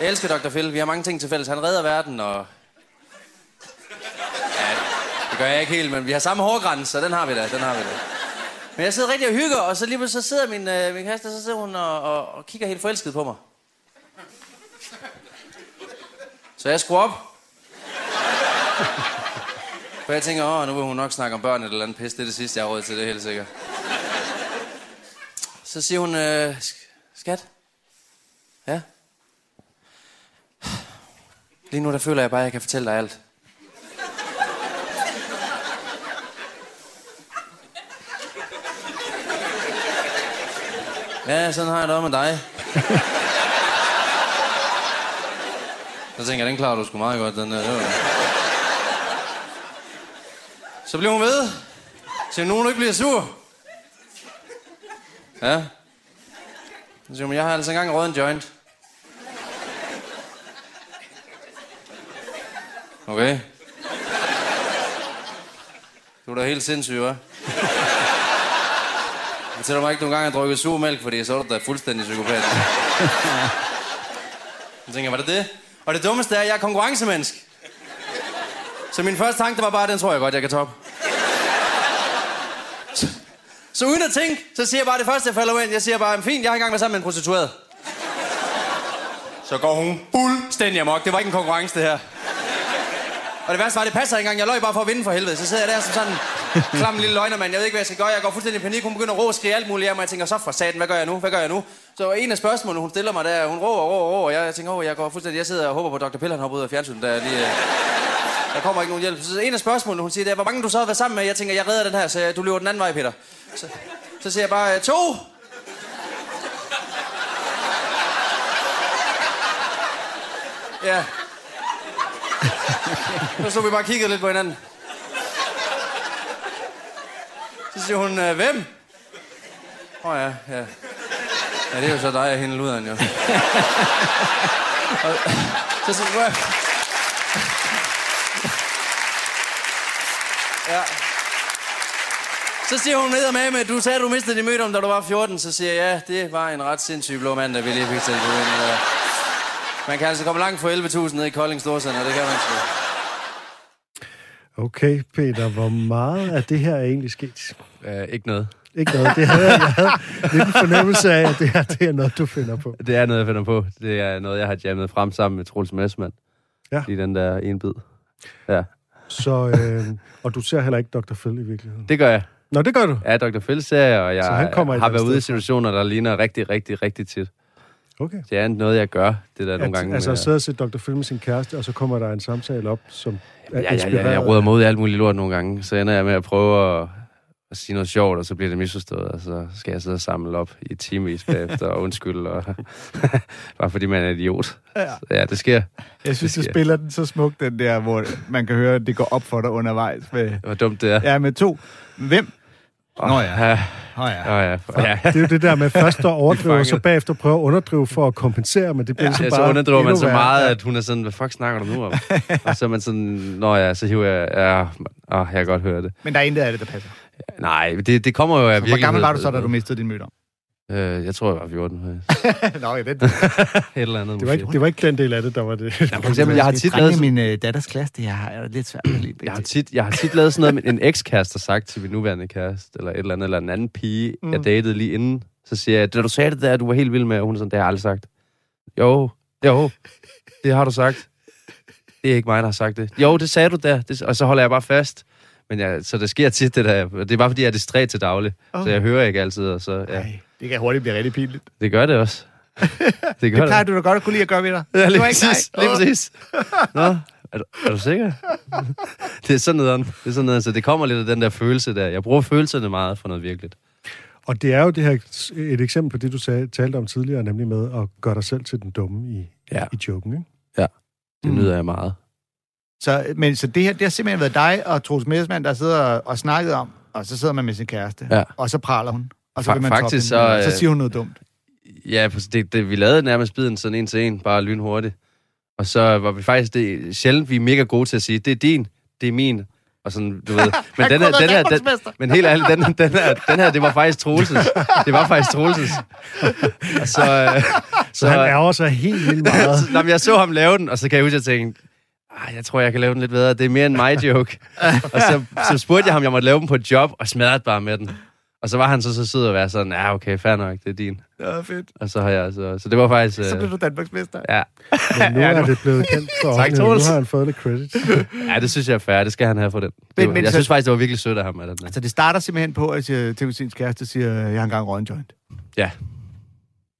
Jeg elsker Dr. Phil, vi har mange ting til fælles, han redder verden, og... Ja, det gør jeg ikke helt, men vi har samme hårgrænse, så den har vi da, den har vi da. Men jeg sidder rigtig og hygger, og så lige pludselig så sidder min, øh, min kæreste, så sidder hun og, og, og kigger helt forelsket på mig. Så jeg skulle op, for jeg tænker, åh, nu vil hun nok snakke om børn eller andet pis. Det er det sidste, jeg har råd til, det er helt sikkert. Så siger hun, øh, skat? Ja? Lige nu, der føler jeg bare, at jeg kan fortælle dig alt. Ja, sådan har jeg det også med dig. Så tænker jeg, den klarer du sgu meget godt, den der. Det var... Så bliver hun ved. Så nogen ikke bliver sur. Ja. Så siger hun, jeg har altså engang røget en joint. Okay. Du er da helt sindssyg, hva'? Fortæller mig ikke, du engang har drukket surmælk, fordi så er du da fuldstændig psykopat. Så tænker jeg, var det det? Og det dummeste er, at jeg er konkurrencemenneske. Så min første tanke, var bare, den tror jeg godt, jeg kan toppe. Så, så uden at tænke, så siger jeg bare det første, jeg falder ind. Jeg siger bare, fint, jeg har engang været sammen med en prostitueret. Så går hun fuldstændig amok. Det var ikke en konkurrence, det her. Og det værste var, det passer ikke engang. Jeg løj bare for at vinde for helvede. Så sidder jeg der som sådan klam lille løgnermand. Jeg ved ikke, hvad jeg skal gøre. Jeg går fuldstændig i panik. Hun begynder at råbe og skrige alt muligt af mig. Jeg tænker, så for satan, hvad gør jeg nu? Hvad gør jeg nu? Så en af spørgsmålene, hun stiller mig, der, hun råber og råber og råber. Jeg tænker, åh, jeg går fuldstændig... Jeg sidder og håber på, at Dr. Piller han hopper ud af fjernsynet. Der, lige, øh, der kommer ikke nogen hjælp. Så en af spørgsmålene, hun siger, det er, hvor mange du så har været sammen med? Jeg tænker, jeg redder den her, så du løber den anden vej, Peter. Så, så siger jeg bare, øh, to. Ja. Så stod vi bare og kiggede lidt på hinanden. Så siger hun, øh, hvem? Åh oh, ja, ja. Ja, det er jo så dig og hende luderen, jo. og, så siger hun, Ja. Så siger hun ned med, at du sagde, du mistede møde mødom, da du var 14. Så siger jeg, ja, det var en ret sindssyg blå mand, der vi lige fik til det. Øh, man kan altså komme langt for 11.000 ned i Kolding Storsand, og det kan man sgu. Okay, Peter, hvor meget af det her er egentlig sket? Øh, ikke noget. ikke noget. Det havde, jeg havde lidt en fornemmelse af, at det her det er noget, du finder på. Det er noget, jeg finder på. Det er noget, jeg har jammet frem sammen med Troels Messmann. Ja. I den der en bid. Ja, Så, øh, og du ser heller ikke Dr. Phil i virkeligheden. det gør jeg. Nå, det gør du. Ja, Dr. Phil ser jeg, og jeg har været ude i situationer, der ligner rigtig, rigtig, rigtig tit. Okay. Det er noget, jeg gør, det der nogle At, gange. altså med- at sidde og se Dr. Phil med sin kæreste, og så kommer der en samtale op, som er Ja, ja, ja, jeg råder i alt muligt lort nogle gange. Så ender jeg med at prøve at, at sige noget sjovt, og så bliver det misforstået, og så skal jeg sidde og samle op i timevis bagefter og undskylde, og bare fordi man er idiot. Ja. Så, ja, det sker. Jeg synes, Det du sker. spiller den så smukt, den der, hvor man kan høre, at det går op for dig undervejs. Med, Hvor dumt det er. ja, med to. Hvem? Nå ja. Ja, Nå ja. ja, ja. ja. Det er jo det der med først at overdrive, og så bagefter prøve at underdrive for at kompensere, men det bliver Ja, så så bare underdriver man så meget, at hun er sådan, hvad fuck snakker du nu om? og så er man sådan, nå ja, så hiver jeg, ja, åh, jeg kan godt høre det. Men der er intet af det, der passer. Nej, det, det kommer jo af Hvor virkeligheden. gammel var du så, da du mistede din møder? Øh, jeg tror, jeg var 14. faktisk. Nå, jeg ved Et eller andet. Det var, ikke, det var ikke den del af det, der var det. Ja, for eksempel, jeg har tit lavet min øh, datters klasse, det har jeg lidt svært ved at lide. Jeg har tit, jeg har tit lavet sådan noget, med en ekskæreste har sagt til min nuværende kæreste, eller et eller andet, eller en anden pige, mm. jeg datede lige inden. Så siger jeg, da du sagde det der, du var helt vild med, og hun er sådan, det har jeg aldrig sagt. Jo, jo, det har du sagt. Det er ikke mig, der har sagt det. Jo, det sagde du der, det, og så holder jeg bare fast. Men jeg, så det sker tit, det der. Det er bare, fordi jeg er distræt til daglig. Okay. Så jeg hører ikke altid, og så, ja. Ej, det kan hurtigt blive rigtig pinligt. Det gør det også. Det Det gør plejer du da godt at kunne lide at gøre ved dig. Ja, Det lige præcis. Lige præcis. Nå, er du, er du sikker? det er sådan noget. Det er sådan noget, så det kommer lidt af den der følelse der. Jeg bruger følelserne meget for noget virkeligt. Og det er jo det her et eksempel på det, du sagde, talte om tidligere, nemlig med at gøre dig selv til den dumme i, Ja. i joken, ikke? Det Mm. nyder jeg meget. Så, men, så det her, det har simpelthen været dig og Troels Medsmann, der sidder og, og snakket om, og så sidder man med sin kæreste, Ja. og så praler hun. Og så vil man faktisk toppe hende, så, så siger hun noget dumt. Ja, det, det, vi lavede nærmest biden sådan en til en, bare lynhurtigt. Og så var vi faktisk det, sjældent, vi er mega gode til at sige, det er din, det er min. Og sådan, du ved. Men den her, den her, den, men helt ærligt, den, den, her, den her, det var faktisk Troelses. Det var faktisk Troelses. Og så, øh, Så han ærger sig helt vildt meget. så, nå, men jeg så ham lave den, og så kan jeg huske, at jeg tænkte, "Ej, jeg tror, jeg kan lave den lidt bedre. Det er mere en mig joke. og så, så spurgte jeg ham, om jeg måtte lave den på et job, og smadrede bare med den. Og så var han så, så sød at være sådan, ja, okay, fair nok, det er din. Ja, fedt. Og så har jeg, så, så det var faktisk... Så Øh, blev du Danmarksmester. ja. Men nu er det blevet kendt for Tak. Nu har han fået lidt credit. ja, det synes jeg er fair. Det skal han have for den. Det Men- men jeg så- synes faktisk, det var virkelig sødt af ham. At den, Altså, det starter simpelthen på, at TV-sins kæreste siger, jeg har engang røget en joint. Ja.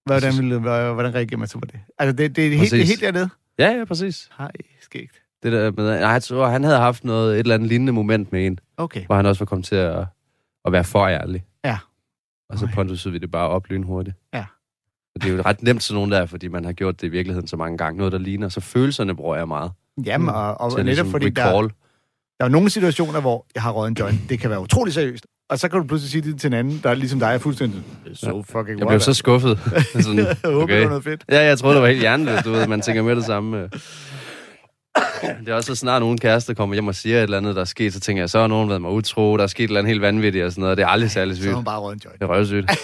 Hvordan, vil, hvordan, reagerer man så på det? Altså, det, det, er, helt, det er helt dernede. ja, ja, præcis. Hej, skægt. Det der med, nej, jeg tror, han havde haft noget, et eller andet lignende moment med en, Okay. hvor han også var kommet til at, at være for ærlig. Og så pondusede vi det bare op lynhurtigt. Ja. Og det er jo ret nemt sådan nogen der, fordi man har gjort det i virkeligheden så mange gange. Noget, der ligner. Så følelserne bruger jeg meget. Jamen, og, og til netop ligesom fordi der, recall. der er jo nogle situationer, hvor jeg har røget en joint. Det kan være utrolig seriøst. Og så kan du pludselig sige det til en anden, der er ligesom dig er fuldstændig so fucking Jeg blev så skuffet. sådan, Jeg håber, okay. det var noget fedt. Ja, jeg troede, det var helt hjerneløst, du ved. Man tænker med det samme. Det er også så snart nogen kæreste kommer hjem og siger et eller andet, der er sket, så tænker jeg, så har nogen været mig utro, der er sket et eller andet helt vanvittigt og sådan noget. Det er aldrig særlig Så sygt. har hun bare røget en joint. Det er røvsygt.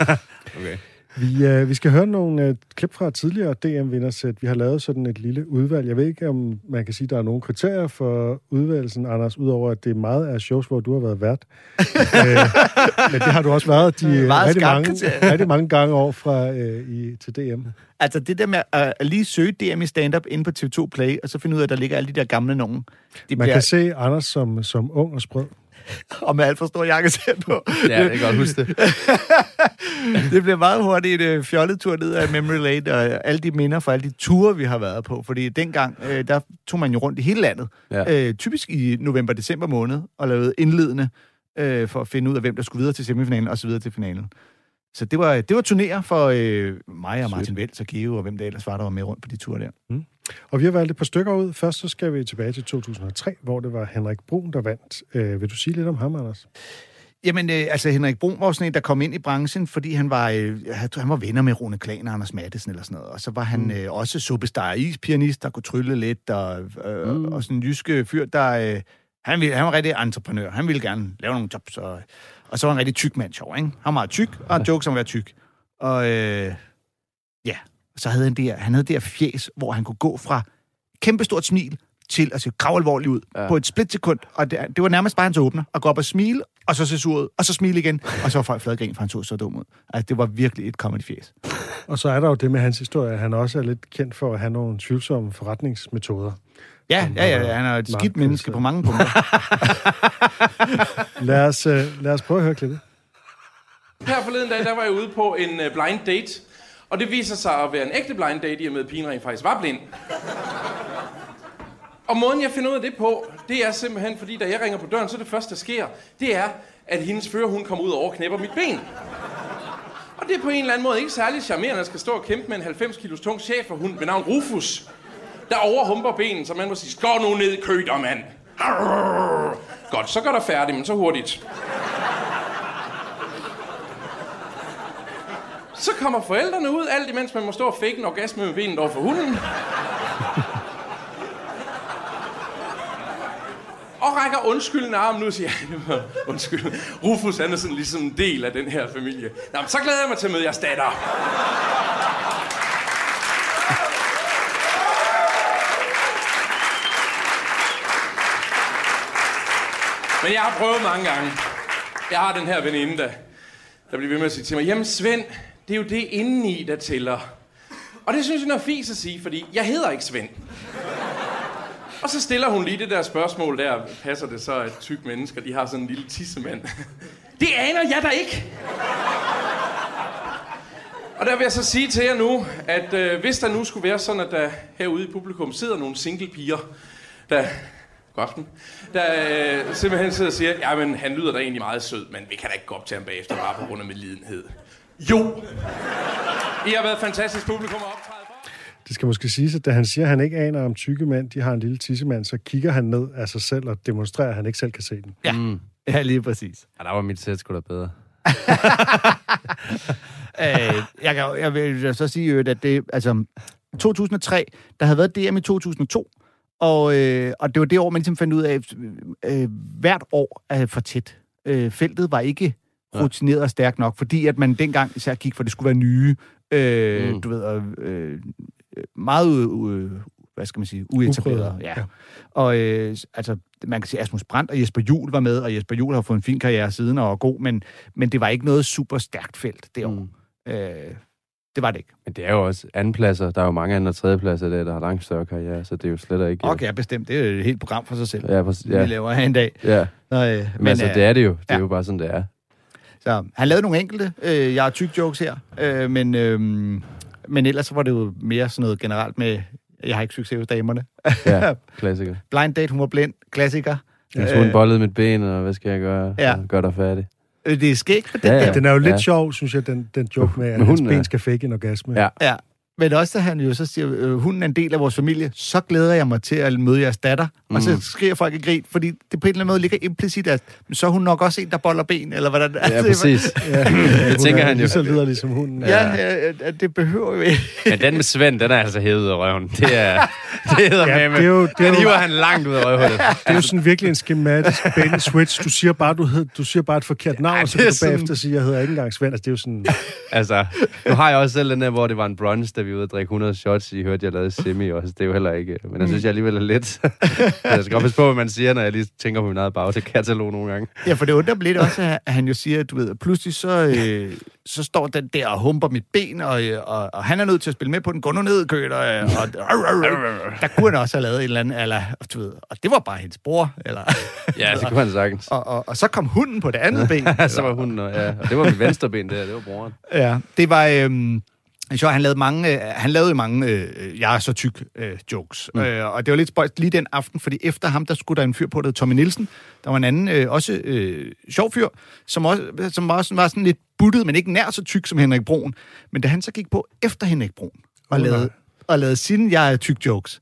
Okay. Vi, øh, vi skal høre nogle øh, klip fra tidligere DM-vindersæt. Vi har lavet sådan et lille udvalg. Jeg ved ikke, om man kan sige, at der er nogle kriterier for udvalgelsen, Anders, udover at det er meget af shows, hvor du har været vært. øh, men det har du også været de øh, rigtig, mange, kriterie. rigtig mange gange over fra øh, i, til DM. Altså, det der med at, at lige søge DM i stand-up inde på TV2 Play, og så finde ud af, at der ligger alle de der gamle nogen. De Man bliver, kan se Anders som, som ung og sprød. Og med alt for stor jakkesæt på. Ja, jeg kan godt huske det. det bliver meget hurtigt et øh, fjollet tur ned af Memory Lane, og alle de minder fra alle de ture, vi har været på. Fordi dengang, øh, der tog man jo rundt i hele landet. Ja. Øh, typisk i november-december måned, og lavede indledende øh, for at finde ud af, hvem der skulle videre til semifinalen og så videre til finalen. Så det var, det var turnéer for øh, mig og Martin Vels og Geo, og hvem der ellers var, der var med rundt på de ture der. Og vi har valgt et par stykker ud. Først så skal vi tilbage til 2003, hvor det var Henrik Brun, der vandt. Øh, vil du sige lidt om ham, Anders? Jamen, øh, altså Henrik Brun var sådan en, der kom ind i branchen, fordi han var, øh, han var venner med Rune Klan og Anders Mattesen eller sådan noget. Og så var han øh, også superstar ispianist, der kunne trylle lidt, og, øh, mm. og sådan en jyske fyr, der... Øh, han, ville, han var rigtig entreprenør. Han ville gerne lave nogle jobs, og, og så var han en rigtig tyk mand, sjov, ikke? Han var meget tyk, og han joke som at være tyk. Og øh, ja, så havde han det her, han havde det her fjes, hvor han kunne gå fra kæmpestort smil til at se gravalvorlig ud ja. På et splitsekund. Og det, det var nærmest bare hans åbner. At gå op og smile, og så se sur ud, og så smile igen. Og så var folk fladgrin, for han så så dum ud. Altså, det var virkelig et comedy-fjes. Og så er der jo det med hans historie, at han også er lidt kendt for at have nogle tvivlsomme forretningsmetoder. Ja, ja, ja, han er et skidt menneske på mange punkter. Lad os, øh, lad os prøve at høre klippet. Her forleden dag, der var jeg ude på en uh, blind date. Og det viser sig at være en ægte blind date, i og med at pigen rent faktisk var blind. Og måden, jeg finder ud af det på, det er simpelthen, fordi da jeg ringer på døren, så det første, der sker, det er, at hendes fører, hun kommer ud og overknæpper mit ben. Og det er på en eller anden måde ikke særlig charmerende at skal stå og kæmpe med en 90 kilos tung cheferhund ved navn Rufus, der overhumper benen, så man må sige, gå nu ned i køder, mand. Godt, så går der færdig, men så hurtigt. Så kommer forældrene ud, alt imens man må stå og fake en orgasme med benet over for hunden. Og rækker undskyldende armen nu og siger, undskyld, Rufus han er sådan ligesom en del af den her familie. Nå, men så glæder jeg mig til at møde jeres datter. Men jeg har prøvet mange gange. Jeg har den her veninde, der, der bliver ved med at sige til mig, jamen Svend, det er jo det indeni, der tæller. Og det synes jeg er fint at sige, fordi jeg hedder ikke Svend. Og så stiller hun lige det der spørgsmål der, passer det så, at tyk mennesker, de har sådan en lille tissemand? Det aner jeg da ikke! Og der vil jeg så sige til jer nu, at øh, hvis der nu skulle være sådan, at der herude i publikum sidder nogle single piger, der... God aften. Der øh, simpelthen sidder og siger, jamen han lyder da egentlig meget sød, men vi kan da ikke gå op til ham bagefter bare på grund af medlidenhed. Jo! I har været et fantastisk publikum at optræde for. Det skal måske siges, at da han siger, at han ikke aner om tykke mænd, de har en lille tissemand, så kigger han ned af sig selv og demonstrerer, at han ikke selv kan se den. Ja, ja lige præcis. Ja, der var mit sæt sgu da bedre. Øh, jeg, kan, jeg vil så sige, at det, altså, 2003, der havde været DM i 2002, og, øh, og det var det år, man ligesom fandt ud af, at øh, hvert år er for tæt. Øh, feltet var ikke rutineret og stærkt nok, fordi at man dengang især gik for, at det skulle være nye, øh, mm. Du ved, øh, meget, øh, hvad skal man sige, uetableret. Uprøvet, Ja. ja. Og øh, altså, man kan sige, Asmus Brandt og Jesper Juhl var med, og Jesper Juhl har fået en fin karriere siden og er god, men, men det var ikke noget super stærkt felt det år. Mm. Øh, det var det ikke. Men det er jo også andenpladser. Der er jo mange andre tredjepladser der, der har langt større karriere, så det er jo slet ikke... Okay, ja, bestemt. Det er jo et helt program for sig selv, Ja, præcis, ja. vi ja, laver her en dag. ja. Nå, øh, Men, men altså, øh, det er det jo. Det er ja. jo bare sådan, det er. Så, han lavede nogle enkelte. Øh, jeg har tyk jokes her. Øh, men, øh, men ellers var det jo mere sådan noget generelt med, jeg har ikke succes hos damerne. Ja, klassiker. Blind date, hun var blind. Klassiker. Jeg tog en bollede mit ben, og hvad skal jeg gøre? Ja. Gør dig færdig. Øh, det er skægt for det Ja, ja. Den er jo lidt Ja. sjov, synes jeg, den, den joke med, at Men hans hun ben er- skal fake en orgasme. Ja. ja. Men også, at han jo så siger, øh, hunden er en del af vores familie, så glæder jeg mig til at møde jeres datter. Mm. Og så skriger folk i grin, fordi det på en eller anden måde ligger implicit, at så er hun nok også en, der boller ben, eller hvordan Ja, præcis. Ja, Det tænker han jo. Lige så liderlig som hunden. er. Ja, ja, ja, det behøver jo ikke. Men den med Svend, den er altså hævet af røven. Det er... Det hedder Ja, ja, med. det er jo- det er Den jo- hiver han langt ud af røvhullet. Det er jo sådan virkelig en schematisk bait and switch. Du siger bare, du, hed, du siger bare et forkert navn, Ej, og så det kan er du sådan- bagefter sige, at jeg hedder ikke engang Svend. Altså, det er jo sådan... Altså, nu har jeg også selv den der, hvor det var en brunch, da vi var ude og drikke 100 shots. I hørte, jeg lavede semi også. Det er jo heller ikke... Men jeg synes, jeg alligevel er lidt... jeg skal godt passe på, hvad man siger, når jeg lige tænker på min eget bagkatalog nogle gange. Ja, for det undrer mig lidt også, at han jo siger, at du ved, pludselig så, øh, så står den der og humper mit ben, og, øh, og, og han er nødt til at spille med på den. Gå nu ned, køter. Øh, og, der kunne han også have lavet en eller anden, eller, du ved, og det var bare hendes bror, eller, Ja, det kunne han sagtens. og, og, og så kom hunden på det andet ben. så var hun... og- Ja, og det var mit venstre ben der. Det var broren. Ja, det var... Øhm, så han lavede mange, øh, han lavede jo mange øh, jeg er så tyk øh, jokes. Mm. Øh, og det var lidt spøjst lige den aften, fordi efter ham, der skulle der en fyr på, der hed Tommy Nielsen. Der var en anden, øh, også øh, sjov fyr, som, også, som også var sådan lidt buttet, men ikke nær så tyk som Henrik Broen. Men da han så gik på efter Henrik Broen og, nej. lavede, og lavede sine jeg er tyk jokes,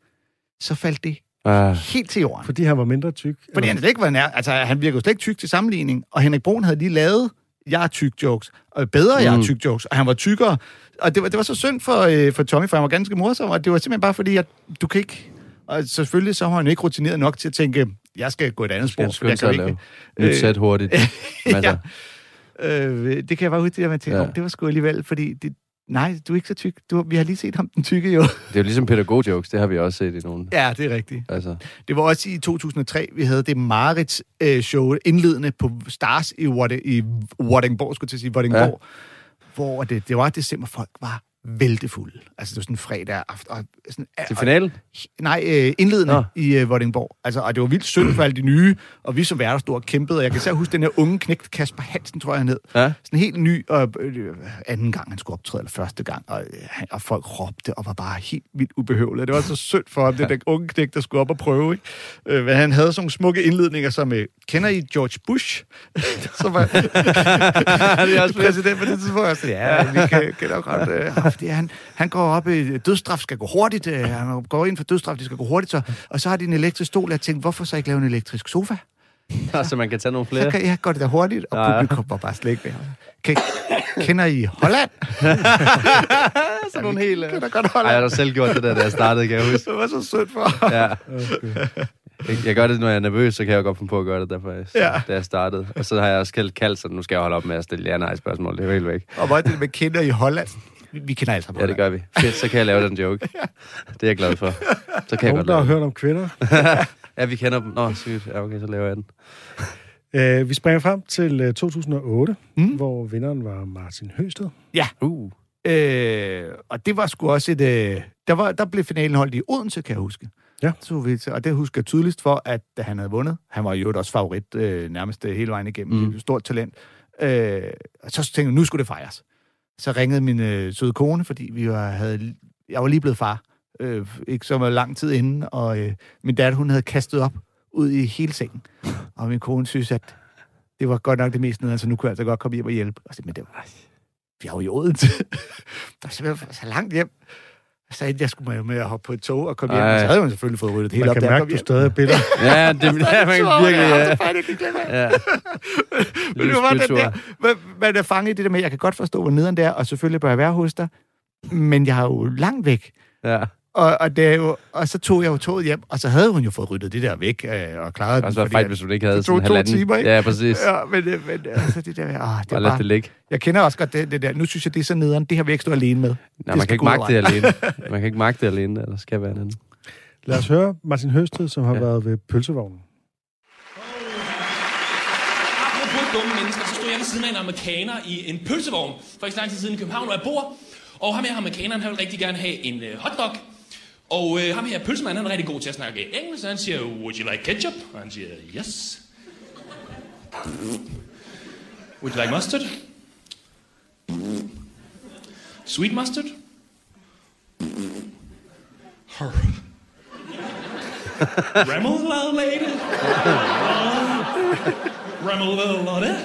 så faldt det Ah, helt til jorden. Fordi han var mindre tyk. Fordi han slet ikke var nær. Altså, han virker jo slet ikke tyk til sammenligning. Og Henrik Broen havde lige lavet jeg er tyk jokes, og bedre jeg er Mm. tyk jokes, og han var tykkere. Og det var, det var så synd for, øh, for Tommy, for han var ganske morsom, og det var simpelthen bare fordi, at du kan ikke... Og selvfølgelig så var han ikke rutineret nok til at tænke, jeg skal gå et andet skal spor, for jeg kan ikke... nyt sæt hurtigt. Men altså, Øh, det kan jeg bare huske, at man tænker, Ja. ja. det var sgu alligevel, fordi det, Nej, du er ikke så tyk. Du, vi har lige set ham, den tykke jo. Det er jo ligesom pædagog-jokes, det har vi også set i nogen. Ja, det er rigtigt. Altså, Det var også i 2003, vi havde det Marits øh, show indledende på Stars i, Watte, i Vordingborg, skulle til at sige, Vordingborg, ja hvor det, det var december, folk var væltefulde. Altså, det var sådan en fredag aften. Og sådan, til finalen? Nej, øh, indledende Nå. i øh, Vordingborg. Altså, og det var vildt synd for alle de nye, og vi som værter stod og kæmpede, og jeg kan især huske den her unge knægt, Kasper Hansen, tror jeg han hed. Ja. Sådan helt ny, og øh, anden gang han skulle optræde, eller første gang, og, øh, og folk råbte og var bare helt vildt ubehøvelige. Det var så synd for ham, det der unge knægt, der skulle op og prøve. Ikke? Øh, men han havde sådan nogle smukke indledninger, som, øh, kender I George Bush? som var det er også præsident på det tidspunkt. Så, ja, vi kan, kan nok godt... Øh, ham, fordi han, han går op i dødsstraf, skal gå hurtigt. Øh, han går ind for dødsstraf, det skal gå hurtigt. Så, og så har de en elektrisk stol, og jeg tænkte, hvorfor så ikke lave en elektrisk sofa? så man kan tage nogle Så flere. kan jeg går det da hurtigt, og Ja, ja. publikum var bare slet ikke med. Kan, kender I Holland? Sådan nogle helt... Kender godt Ej, Holland? jeg har selv gjort det der, da jeg startede, kan jeg huske. Det var så sødt for. Ja. Jeg, jeg gør det, når jeg er nervøs, så kan jeg godt finde på at gøre det, derfor jeg, Ja. da jeg startede. Og så har jeg også kaldt kaldt, så nu skal jeg holde op med at stille ja-nej-spørgsmål. Det er helt væk. Og hvor er det med kender I Holland? Vi, vi kender alle sammen Ja, det gør vi. Fedt, så kan jeg lave den joke. Det er jeg glad for. Så kan jeg Nogen, godt der har hørt om kvinder. Ja, vi kender dem. Nå, sygt. Ja, okay, så laver jeg den. Øh, vi springer frem til øh, 2008, Mm. mm. hvor vinderen var Martin Høsted. Uh. Øh, og det var sgu også et... Øh, der, var, der blev finalen holdt i Odense, kan jeg huske. Ja. Så vi, og det husker jeg tydeligst for, at da han havde vundet, han var jo også favorit øh, nærmest øh, hele vejen igennem, Mm. mm. stort talent. Øh, og så tænkte jeg, nu skulle det fejres. Så ringede min øh, søde kone, fordi vi var, havde, jeg var lige blevet far, øh, ikke så lang tid inden, og øh, min datter, hun havde kastet op ud i hele sengen. Og min kone synes, at det var godt nok det mest nederen, så nu kunne jeg altså godt komme hjem og hjælpe. Og så, men det var, vi har jo i Odense. der er simpelthen så langt hjem. Så endte jeg skulle med at hoppe på et tog og komme hjem. Ej. Så havde man selvfølgelig fået ryddet det hele Man op, kan da jeg mærke, at du stadig er bitter. Ja, det, ja, man kan virkelig... Ja. Ja. Men det var den der, man, man er fanget i det der med, jeg kan godt forstå, hvor nederen det er, og selvfølgelig bør jeg være hos dig, men jeg er jo langt væk. Ja. Og, og, det er jo, og så tog jeg jo toget hjem, og så havde hun jo fået ryddet det der væk, øh, og klaret Det også været fordi fejl, hvis du ikke havde det tog sådan to halvanden. timer, ikke? Ja, præcis. Ja, men, øh, men altså, det der, åh, det Bare er lad bare, det ligge. jeg kender også godt det, det der. Nu synes jeg, det er så nederen. Det har vi ikke stå alene med. Nej, Det man kan ikke magte det alene. Man kan ikke magte det alene, eller skal være en anden. Lad os høre Martin Høsted, som har Ja. været ved pølsevognen. Apropos dumme mennesker, så stod jeg ved siden af en amerikaner i en pølsevogn for ikke så lang tid siden i København, hvor jeg bor. Og ham her amerikaneren, han vil rigtig gerne have en uh, hotdog. Og øh, ham her pølsemanden, han er rigtig god til at snakke engelsk, så han siger, would you like ketchup? Og han siger, yes. Would you like mustard? Sweet mustard? Her. Remoulade? Remoulade?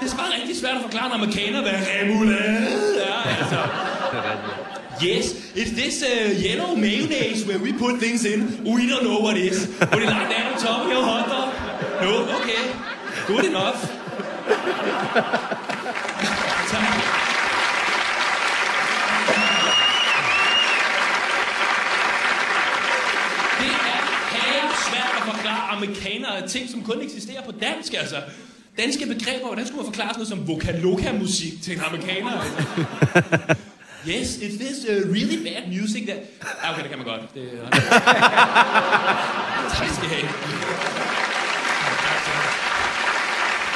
Det er bare rigtig svært at forklare en amerikaner, hvad remoulade er. Altså. Yes, it's this uh, yellow mayonnaise where we put things in. We don't know what it is. Would you like that on top of your hot dog? No? Okay. Good enough. tak. Det er svært at forklare amerikanere ting, som kun eksisterer på dansk, altså. Danske begreber, hvordan skulle man forklare sådan noget som vokaloka-musik til en amerikaner? Altså? Yes, it this uh, really bad music that... Ah, okay, det kan man godt. Det, uh... tak skal I have.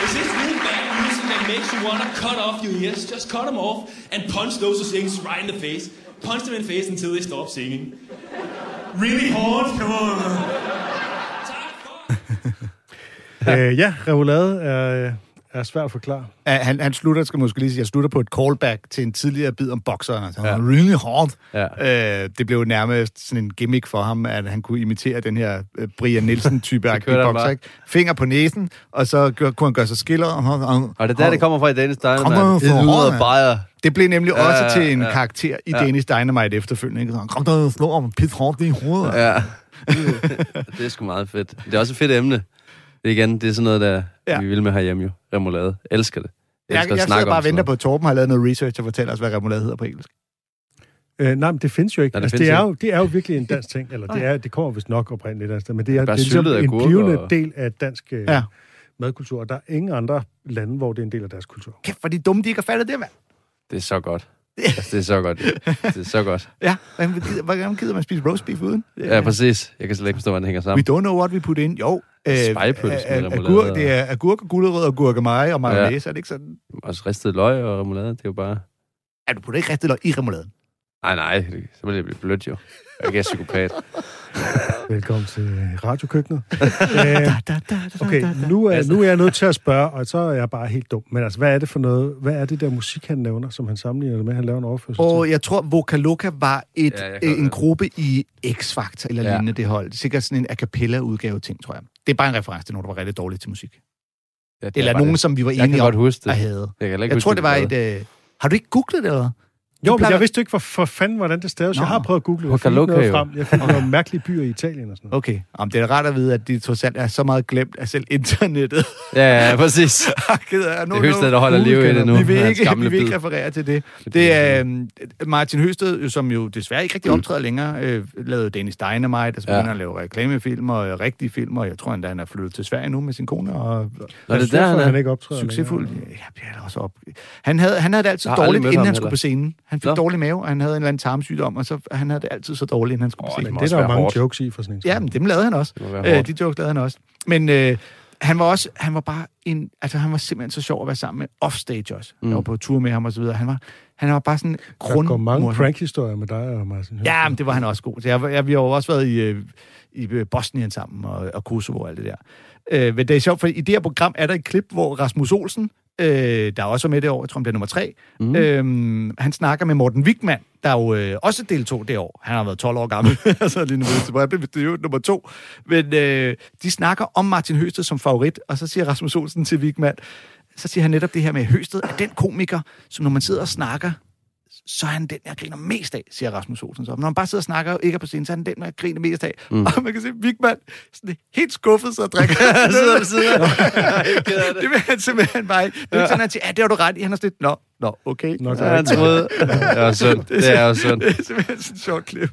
Is this really bad music that makes you want to cut off your ears. Just cut them off and punch those who sing right in the face. Punch them in the face until they stop singing. Really hard, come on. Tak for... øh, ja, Revolade er, øh, er svært at forklare. Ja, han, han slutter, skal måske lige sige, jeg slutter på et callback til en tidligere bid om bokseren. Altså, Ja. ja. really hard. Ja. Øh, det blev nærmest sådan en gimmick for ham, at han kunne imitere den her øh, Brian Nielsen-type han bokser. Ikke? Finger på næsen, og så gør, kunne han gøre sig skiller. Og, og, Og det er der, det kommer fra i Kommer Dynamite. fra Det lyder Holland. bare... Det blev nemlig Ja, også til en ja. karakter i Ja. Danish Dynamite efterfølgende. Ikke? Så han, Kom der og slå om pis hårdt i hovedet. Ja. det er sgu meget fedt. Det er også et fedt emne. Det er igen, det er sådan noget, der Ja. vi vil med herhjemme jo. Remoulade. Elsker det. Jeg, Elsker jeg snakke sidder bare og venter på, at Torben har lavet noget research og fortæller os, hvad remoulade hedder på engelsk. Øh, nej, men det findes jo ikke. Nej, det altså, det, er jo, det er jo virkelig en dansk ting. Eller det, er, det kommer vist nok oprindeligt sted, men det er, det Bare er ligesom en blivende og- del af dansk øh, Ja. madkultur. Og Der er ingen andre lande, hvor det er en del af deres kultur. Kæft, hvor de dumme, de ikke har fattet det, mand. Det er så godt. Altså, det er så godt. Det er så godt. Ja, hvordan gider, hvordan gider man spise roast beef uden? Ja, præcis. Jeg kan slet ikke forstå, hvordan det hænger We sammen. don't know what we put in. Jo. Øh, Spejepølse med remoulade det er agurk og gulerød og gurkemeje og mayonnaise, er det ikke sådan? Også ristet løg og remoulade, det er jo bare... Er du putter ikke rigtig løg i remouladen? Nej, nej, det- så vil jeg blive blødt jo. Jeg er ikke psykopat. Velkommen til radiokøkkenet. øh, okay, nu er, nu er jeg nødt til at spørge, og så er jeg bare helt dum. Men altså, hvad er det for noget? Hvad er det der musik, han nævner, som han sammenligner det med, han laver en overførsel Og til? jeg tror, Vocaloka var et, Ja, godt en gruppe i X-Factor eller Ja. lignende det hold. Det er sikkert sådan en a cappella-udgave ting, tror jeg. Det er bare en reference til nogen, der var rigtig dårlige til musik. Ja, det Eller er nogen, det. som vi var enige godt om at have. Jeg, kan heller ikke Jeg huske, tror, det var et... Øh... Har du ikke googlet det, eller? Jo, men jeg vidste ikke for, for fanden, hvordan det staves. Jeg har prøvet at google det. Jeg fik noget frem. Jeg fik nogle mærkelige byer i Italien og sådan noget. Okay, Jamen, det er rart at vide, at de trods alt er så meget glemt af selv internettet. Ja, ja, præcis. No, Det er Høsted, der holder liv i det nu. Vi vil ikke, gamle vi vil ikke referere til det. Det er øhm, Martin Høsted, som jo desværre ikke rigtig optræder længere, øh, lavede Dennis Dynamite, og så Ja. begynder at lave reklamefilm og øh, rigtige film, og jeg tror endda, han er flyttet til Sverige nu med sin kone, og Nå, det er der, derfor, han er. han ikke optræder succesfuld. længere. Ja, det er også op. Han havde, han havde det altid dårligt, inden han skulle på scenen. Han fik Nå. dårlig mave, og han havde en eller anden tarmsygdom, og så han havde det altid så dårligt, inden han skulle scenen. det Men det er der jo mange hårdt. jokes i for sådan en. Ja, men dem lavede han også. Øh, de jokes lavede han også. Men øh, han var også, han var bare en, altså han var simpelthen så sjov at være sammen med offstage også. Mm. Jeg var på tur med ham og så videre. Han var, han var bare sådan Der grund... går mange prank-historier med dig og Martin. Ja, men det var han også god til. Jeg, jeg, vi har jo også været i, øh, i Bosnien sammen, og, og Kosovo og alt det der. Øh, men det er sjovt, for i det her program er der et klip, hvor Rasmus Olsen, øh, der også var med det år, jeg tror, det er nummer tre, mm. øh, han snakker med Morten Wigman, der jo øh, også deltog det år. Han har været 12 år gammel, så lige nu så jeg blev vist jo nummer to. Men øh, de snakker om Martin Høsted som favorit, og så siger Rasmus Olsen til Wigman, så siger han netop det her med, Høsted er den komiker, som når man sidder og snakker, så er han den, jeg griner mest af, siger Rasmus Olsen. Så når man bare sidder og snakker og ikke er på scenen, så er han den, jeg griner mest af. Mm. Og man kan se, Vigman sådan helt skuffet, så drikker han sidder ved siden af. det vil han simpelthen bare ikke. Det er ikke sådan, at han siger, ja, det har du ret i. Han er sådan lidt, nå, nå, okay. Nå, det Ja, han troede. Det er sundt. Det er jo. Det er simpelthen sådan et sjovt klip.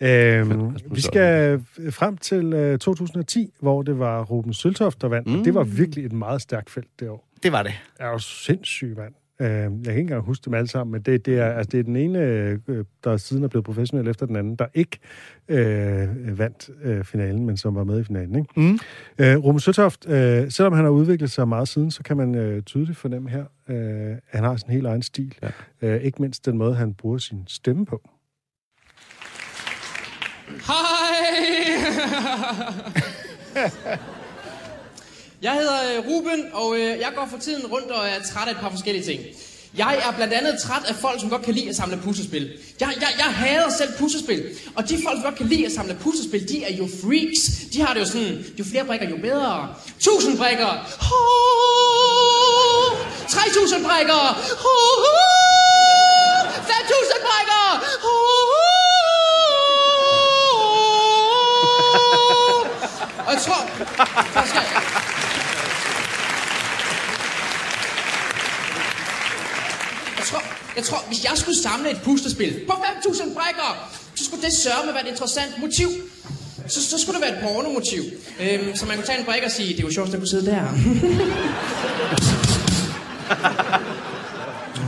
Øhm, vi skal frem til øh, 2010, hvor det var Ruben Søltoft, der vandt. Mm. Og det var virkelig et meget stærkt felt det år. Det var det. er jo sindssyg, mand. Øh, jeg kan ikke engang huske dem alle sammen, men det, det, er, altså, det er den ene, øh, der siden er blevet professionel efter den anden, der ikke øh, vandt øh, finalen, men som var med i finalen. Ikke? Mm. Øh, Ruben Søtoft, øh, selvom han har udviklet sig meget siden, så kan man øh, tydeligt fornemme her, øh, at han har sin helt egen stil. Ja. Øh, ikke mindst den måde, han bruger sin stemme på. Hej! jeg hedder øh, Ruben, og øh, jeg går for tiden rundt og er træt af et par forskellige ting. Jeg er blandt andet træt af folk, som godt kan lide at samle puslespil. Jeg, jeg, jeg hader selv puslespil. Og de folk, som godt kan lide at samle puslespil, de er jo freaks. De har det jo sådan, jo flere brikker, jo bedre. 1000 brikker. Oh, 3000 brikker. Oh, 5000 brikker. Oh, og jeg tror... Der skal... Jeg tror, jeg tror, hvis jeg skulle samle et puslespil på 5.000 brækker, så skulle det sørge med at være et interessant motiv. Så, så skulle det være et pornomotiv. Øhm, så man kunne tage en brik og sige, det er jo sjovt, at kunne sidde der.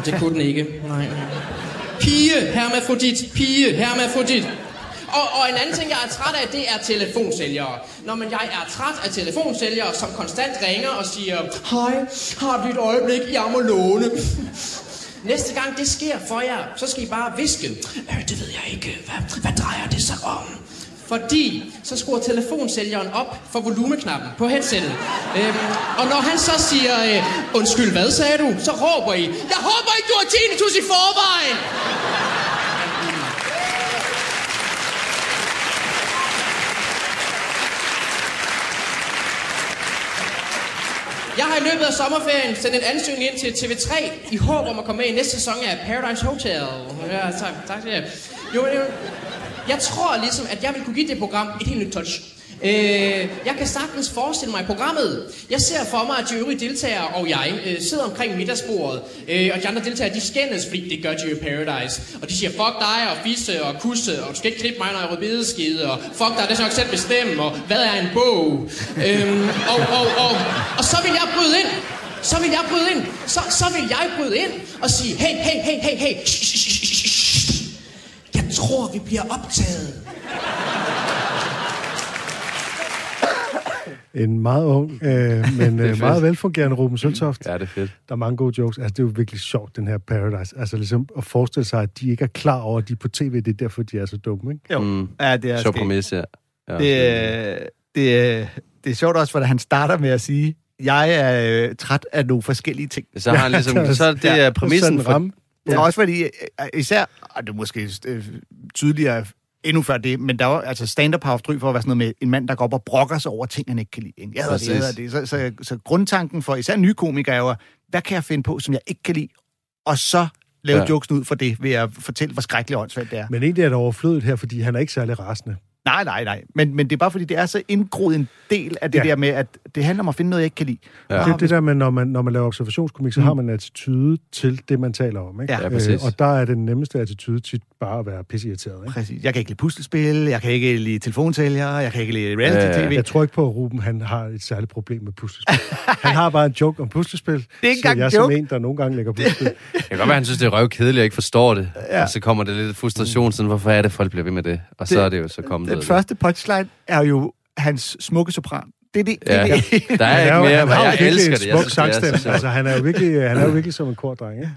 det kunne den ikke. Nej. Pige, hermafrodit, pige, hermafrodit. Og, og en anden ting, jeg er træt af, det er telefonsælgere. Når man jeg er træt af telefonsælgere, som konstant ringer og siger, Hej, har du et øjeblik, jeg må låne? Næste gang det sker for jer, så skal I bare viske. Øh, det ved jeg ikke. Hvad, hvad drejer det sig om? Fordi så skruer telefonsælgeren op for volumeknappen på headsettet. Øhm, og når han så siger, øh, undskyld, hvad sagde du? Så råber I, jeg håber ikke, du har tinnitus i forvejen! Jeg har i løbet af sommerferien sendt en ansøgning ind til TV3 i håb om at komme med i næste sæson af Paradise Hotel. Ja, tak, tak til jer. Jo, jo, jeg tror ligesom, at jeg vil kunne give det program et helt nyt touch. Øh, jeg kan sagtens forestille mig programmet. Jeg ser for mig, at de øvrige deltagere og jeg øh, sidder omkring middagsbordet, øh, og de andre deltagere, de skændes, fordi det gør de jo i Paradise. Og de siger, fuck dig, og fisse, og kusse, og du skal ikke klippe mig, når jeg rød skide, og fuck dig, det skal jeg nok selv bestemme, og hvad er en bog? øhm, og, og, og, og så vil jeg bryde ind. så vil jeg bryde ind. Så, så vil jeg bryde ind og sige, hey, hey, hey, hey, hey. shh, shh, shh. Jeg tror, vi bliver optaget. En meget ung, øh, men øh, meget velfungerende Ruben Søltoft. Ja, det er fedt. Der er mange gode jokes. Altså, det er jo virkelig sjovt, den her Paradise. Altså, ligesom at forestille sig, at de ikke er klar over, at de er på tv. Det er derfor, de er så dumme, ikke? Jo. Mm. Ja, det er Sjov præmis, ja. ja. Det, øh, det, øh, det er sjovt også, hvordan han starter med at sige, jeg er øh, træt af nogle forskellige ting. Så har han ligesom, Ja, så er det ja, er præmissen for... Ja. Også fordi, øh, især, og det er måske øh, tydeligere endnu før det, men der var altså stand-up har haft ry for at være sådan noget med en mand, der går op og brokker sig over ting, han ikke kan lide. Ikke? Jeg det, jeg det. Så, så, så grundtanken for især nye komikere er jo, hvad kan jeg finde på, som jeg ikke kan lide, og så lave Ja. jokesen ud for det, ved at fortælle, hvor skrækkeligt åndssvagt det er. Men egentlig er det overflødigt her, fordi han er ikke særlig rasende. Nej, nej, nej. Men, men det er bare fordi, det er så indgroet en del af det Ja. ja. der med, at det handler om at finde noget, jeg ikke kan lide. Ja. Ja. Det er det der med, når man, når man laver observationskomik, så Mm. har man en attitude til det, man taler om. Ikke? Ja. Ja, præcis. og der er den nemmeste attitude tit bare at være pisseirriteret. Ikke? Præcis. Jeg kan ikke lide puslespil, jeg kan ikke lide telefonsælgere, jeg kan ikke lide reality-tv. Jeg tror ikke på, at Ruben han har et særligt problem med puslespil. han har bare en joke om puslespil. Det er ikke engang jeg en som joke. en, der nogle gange lægger puslespil. Det kan godt være, han synes, det er røvkedeligt, og ikke forstår det. Ja. Ja. Og så kommer det lidt frustration, sådan, hvorfor er det, folk bliver ved med det? Og så Det- er det jo så kommet Den af første punchline er jo hans smukke sopran. Det er det. Ja. det, er det. Der er Han ikke mere, han men har jeg elsker det. Det er så sangstemme. sjovt. Altså, han er jo virkelig, han er jo virkelig som en kordreng. Ikke?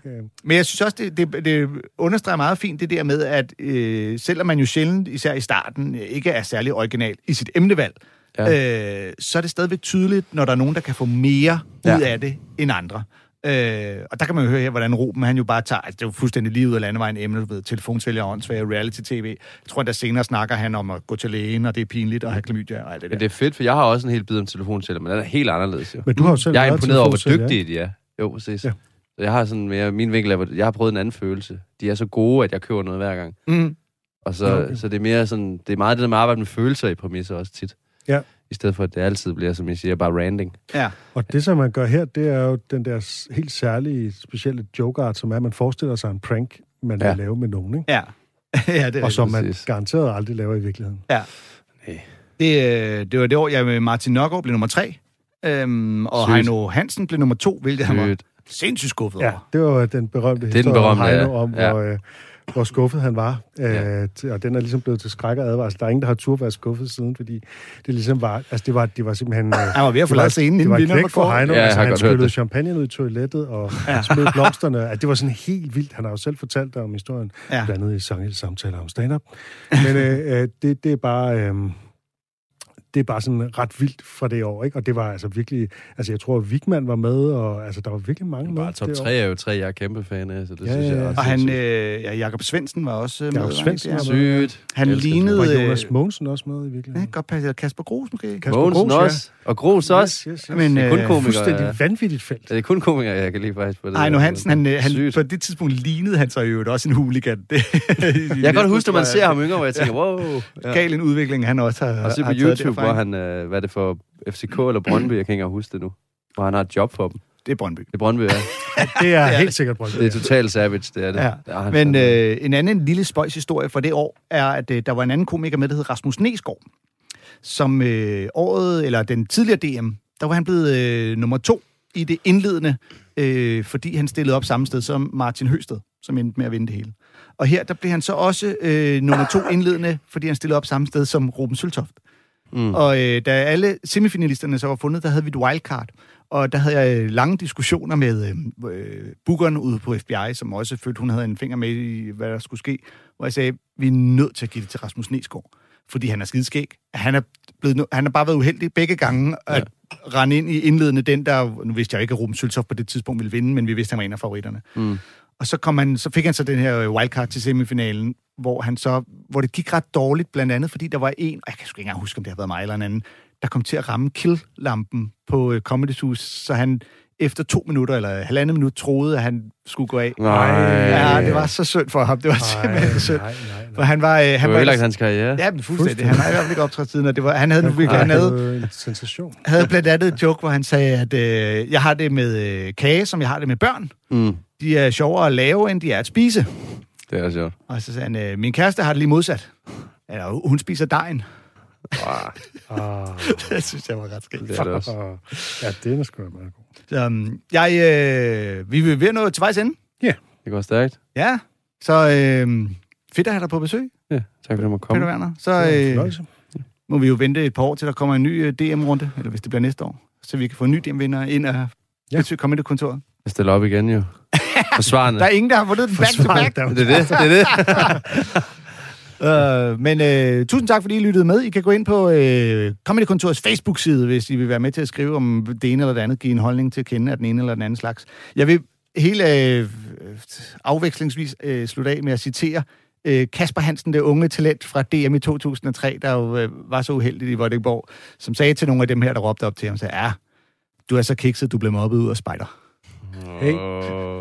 Men jeg synes også, det, det, det understreger meget fint det der med, at øh, selvom man jo sjældent, især i starten, ikke er særlig original i sit emnevalg, ja. øh, så er det stadigvæk tydeligt, når der er nogen, der kan få mere Ja. ud af det end andre. Øh, og der kan man jo høre her, hvordan Ruben han jo bare tager, altså det er jo fuldstændig lige ud af landevejen emne, du ved, telefonsælger, åndssvage, reality-tv. Jeg tror, at der senere snakker han om at gå til lægen, og det er pinligt at have klamydia og alt det der. Men det er fedt, for jeg har også en hel bid om telefonceller, men den er helt anderledes jo. Men du har jo selv Jeg er imponeret over, hvor telefonsælger, dygtige de er. Jo, præcis. Ja. Ja. Så jeg har sådan mere, min vinkel er, hvor- jeg har prøvet en anden følelse. De er så gode, at jeg køber noget hver gang. Mm. Og så, Ja, okay. så det er mere sådan, det er meget det der med at arbejde med følelser i præmisser også tit. Ja. I stedet for, at det altid bliver, som jeg siger, bare randing. Ja. Og det, som man gør her, det er jo den der helt særlige, specielle joke-art, som er, at man forestiller sig en prank, man ja. Ja. vil lave med nogen, ikke? Ja. ja, det er Og som man præcis. garanteret aldrig laver i virkeligheden. Det, øh, det var det år, jeg med Martin Nørgaard blev nummer tre, øhm, og Sygt. Heino Hansen blev nummer to, hvilket han var Sygt. sindssygt skuffet Ja, over. det var den berømte er den historie om berømte, Heino, ja. om Ja. hvor, øh, hvor skuffet han var. Ja. Øh, og den er ligesom blevet til skræk og advarsel. Der er ingen, der har tur været skuffet siden, fordi det ligesom var, altså det var, det var simpelthen... Øh, Han var ved at det forlade var, scenen, inden knæk var for. Heino. Ja, jeg altså, han skyllede champagne ud i toilettet og ja. smed blomsterne. At det var sådan helt vildt. Han har jo selv fortalt dig om historien, Ja. blandt andet i sang- samtaler om stand-up. Men øh, øh, det, det er bare... Øh, det er bare sådan ret vildt fra det år, ikke? Og det var altså virkelig... Altså, jeg tror, at Wigman var med, og altså, der var virkelig mange med. Bare top det år. 3 er jo tre, jeg er kæmpe fan af, så det Ja, synes ja, jeg ja. også. Og han, øh, ja, Jakob Svendsen var også øh, med. Jakob Svendsen var med. Sygt. Han Elsker lignede... Var øh, Jonas Mogensen også med i Ja, virkeligheden? godt passe. Kasper Gros måske. Kasper Mogensen Gros, ja. også. Og Gros også. Yes, yes, yes. Men, Det er kun øh, komikere. Fuldstændig ja. vanvittigt felt. Det er kun komikere, jeg kan lide faktisk på det. Ejno der. Hansen, han, han, på det tidspunkt lignede han sig jo også en hooligan. Det, Jeg kan godt huske, når man ser ham yngre, hvor jeg tænker, wow. Ja. Gal en udvikling, han også har Og se på har taget YouTube, hvor han, øh, hvad er det for FCK eller Brøndby, jeg kan ikke huske det nu. Hvor han har et job for dem. Det er Brøndby. Det er Brøndby, ja. Det er helt sikkert Brøndby. Det er totalt savage, det er det. Ja. Der er Men øh, en anden lille spøjs historie fra det år er, at øh, der var en anden komiker med, der hed Rasmus Nesgaard, som øh, året, eller den tidligere DM, der var han blevet øh, nummer to i det indledende, øh, fordi han stillede op samme sted som Martin Høsted, som endte med at vinde det hele. Og her, der blev han så også øh, nummer to indledende, fordi han stillede op samme sted som Ruben Søltoft. Mm. Og øh, da alle semifinalisterne så var fundet, der havde vi et wildcard. Og der havde jeg øh, lange diskussioner med øh, øh, bookeren ude på FBI, som også følte, hun havde en finger med i, hvad der skulle ske. Hvor jeg sagde, vi er nødt til at give det til Rasmus Nesgaard. Fordi han er skideskæg. Han er, blevet, han har bare været uheldig begge gange at ja. rende ind i indledende den, der... Nu vidste jeg ikke, at Ruben Søltoft på det tidspunkt ville vinde, men vi vidste, at han var en af favoritterne. Mm. Og så, kom han, så fik han så den her øh, wildcard til semifinalen, hvor, han så, hvor det gik ret dårligt, blandt andet fordi der var en, og jeg kan sgu ikke engang huske, om det har været mig eller en anden, der kom til at ramme kill-lampen på øh, Comedy Hus, så han efter to minutter eller halvandet minut troede, at han skulle gå af. Nej. Ja, det var så synd for ham. Det var simpelthen synd. nej, nej, For han var... Øh, Det han var var ødelagt hans karriere. Ja, men fuldstændig. Han har i hvert fald ikke optrådt siden, og det var, han havde nu virkelig... Han havde, Det en sensation. havde blandt andet et joke, hvor han sagde, at øh, jeg har det med øh, kage, som jeg har det med børn. Mm. De er sjovere at lave, end de er at spise. Det er sjovt. Og så sagde han, øh, min kæreste har det lige modsat. Eller hun spiser dejen. Ah, Ah, det synes jeg var ret skægt. det er det også. ja, den er sgu meget god. Så, um, jeg, øh, vi vil ved at nå til vejs ende. Det går stærkt. Ja, så øh, fedt at have dig på besøg, Ja, tak fordi du måtte Peter komme. Werner. Så Det øh, må vi jo vente et par år, til der kommer en ny øh, DM-runde, eller hvis det bliver næste år, så vi kan få en ny DM-vinder ind og Ja. ja. komme ind i kontoret. Jeg stiller op igen jo. Forsvarende. Der er ingen, der har fundet den back to back. Det er det, det er det. Øh, men øh, tusind tak, fordi I lyttede med. I kan gå ind på øh, Comedy Kontorets Facebook-side, hvis I vil være med til at skrive om det ene eller det andet, give en holdning til at kende af den ene eller den anden slags. Jeg vil helt øh, afvekslingsvis øh, slutte af med at citere øh, Kasper Hansen, det unge talent fra DM i 2003, der jo øh, var så uheldig i Vordingborg, som sagde til nogle af dem her, der råbte op til ham, sagde, ja, du er så kikset, du blev mobbet ud af spejder. Hey.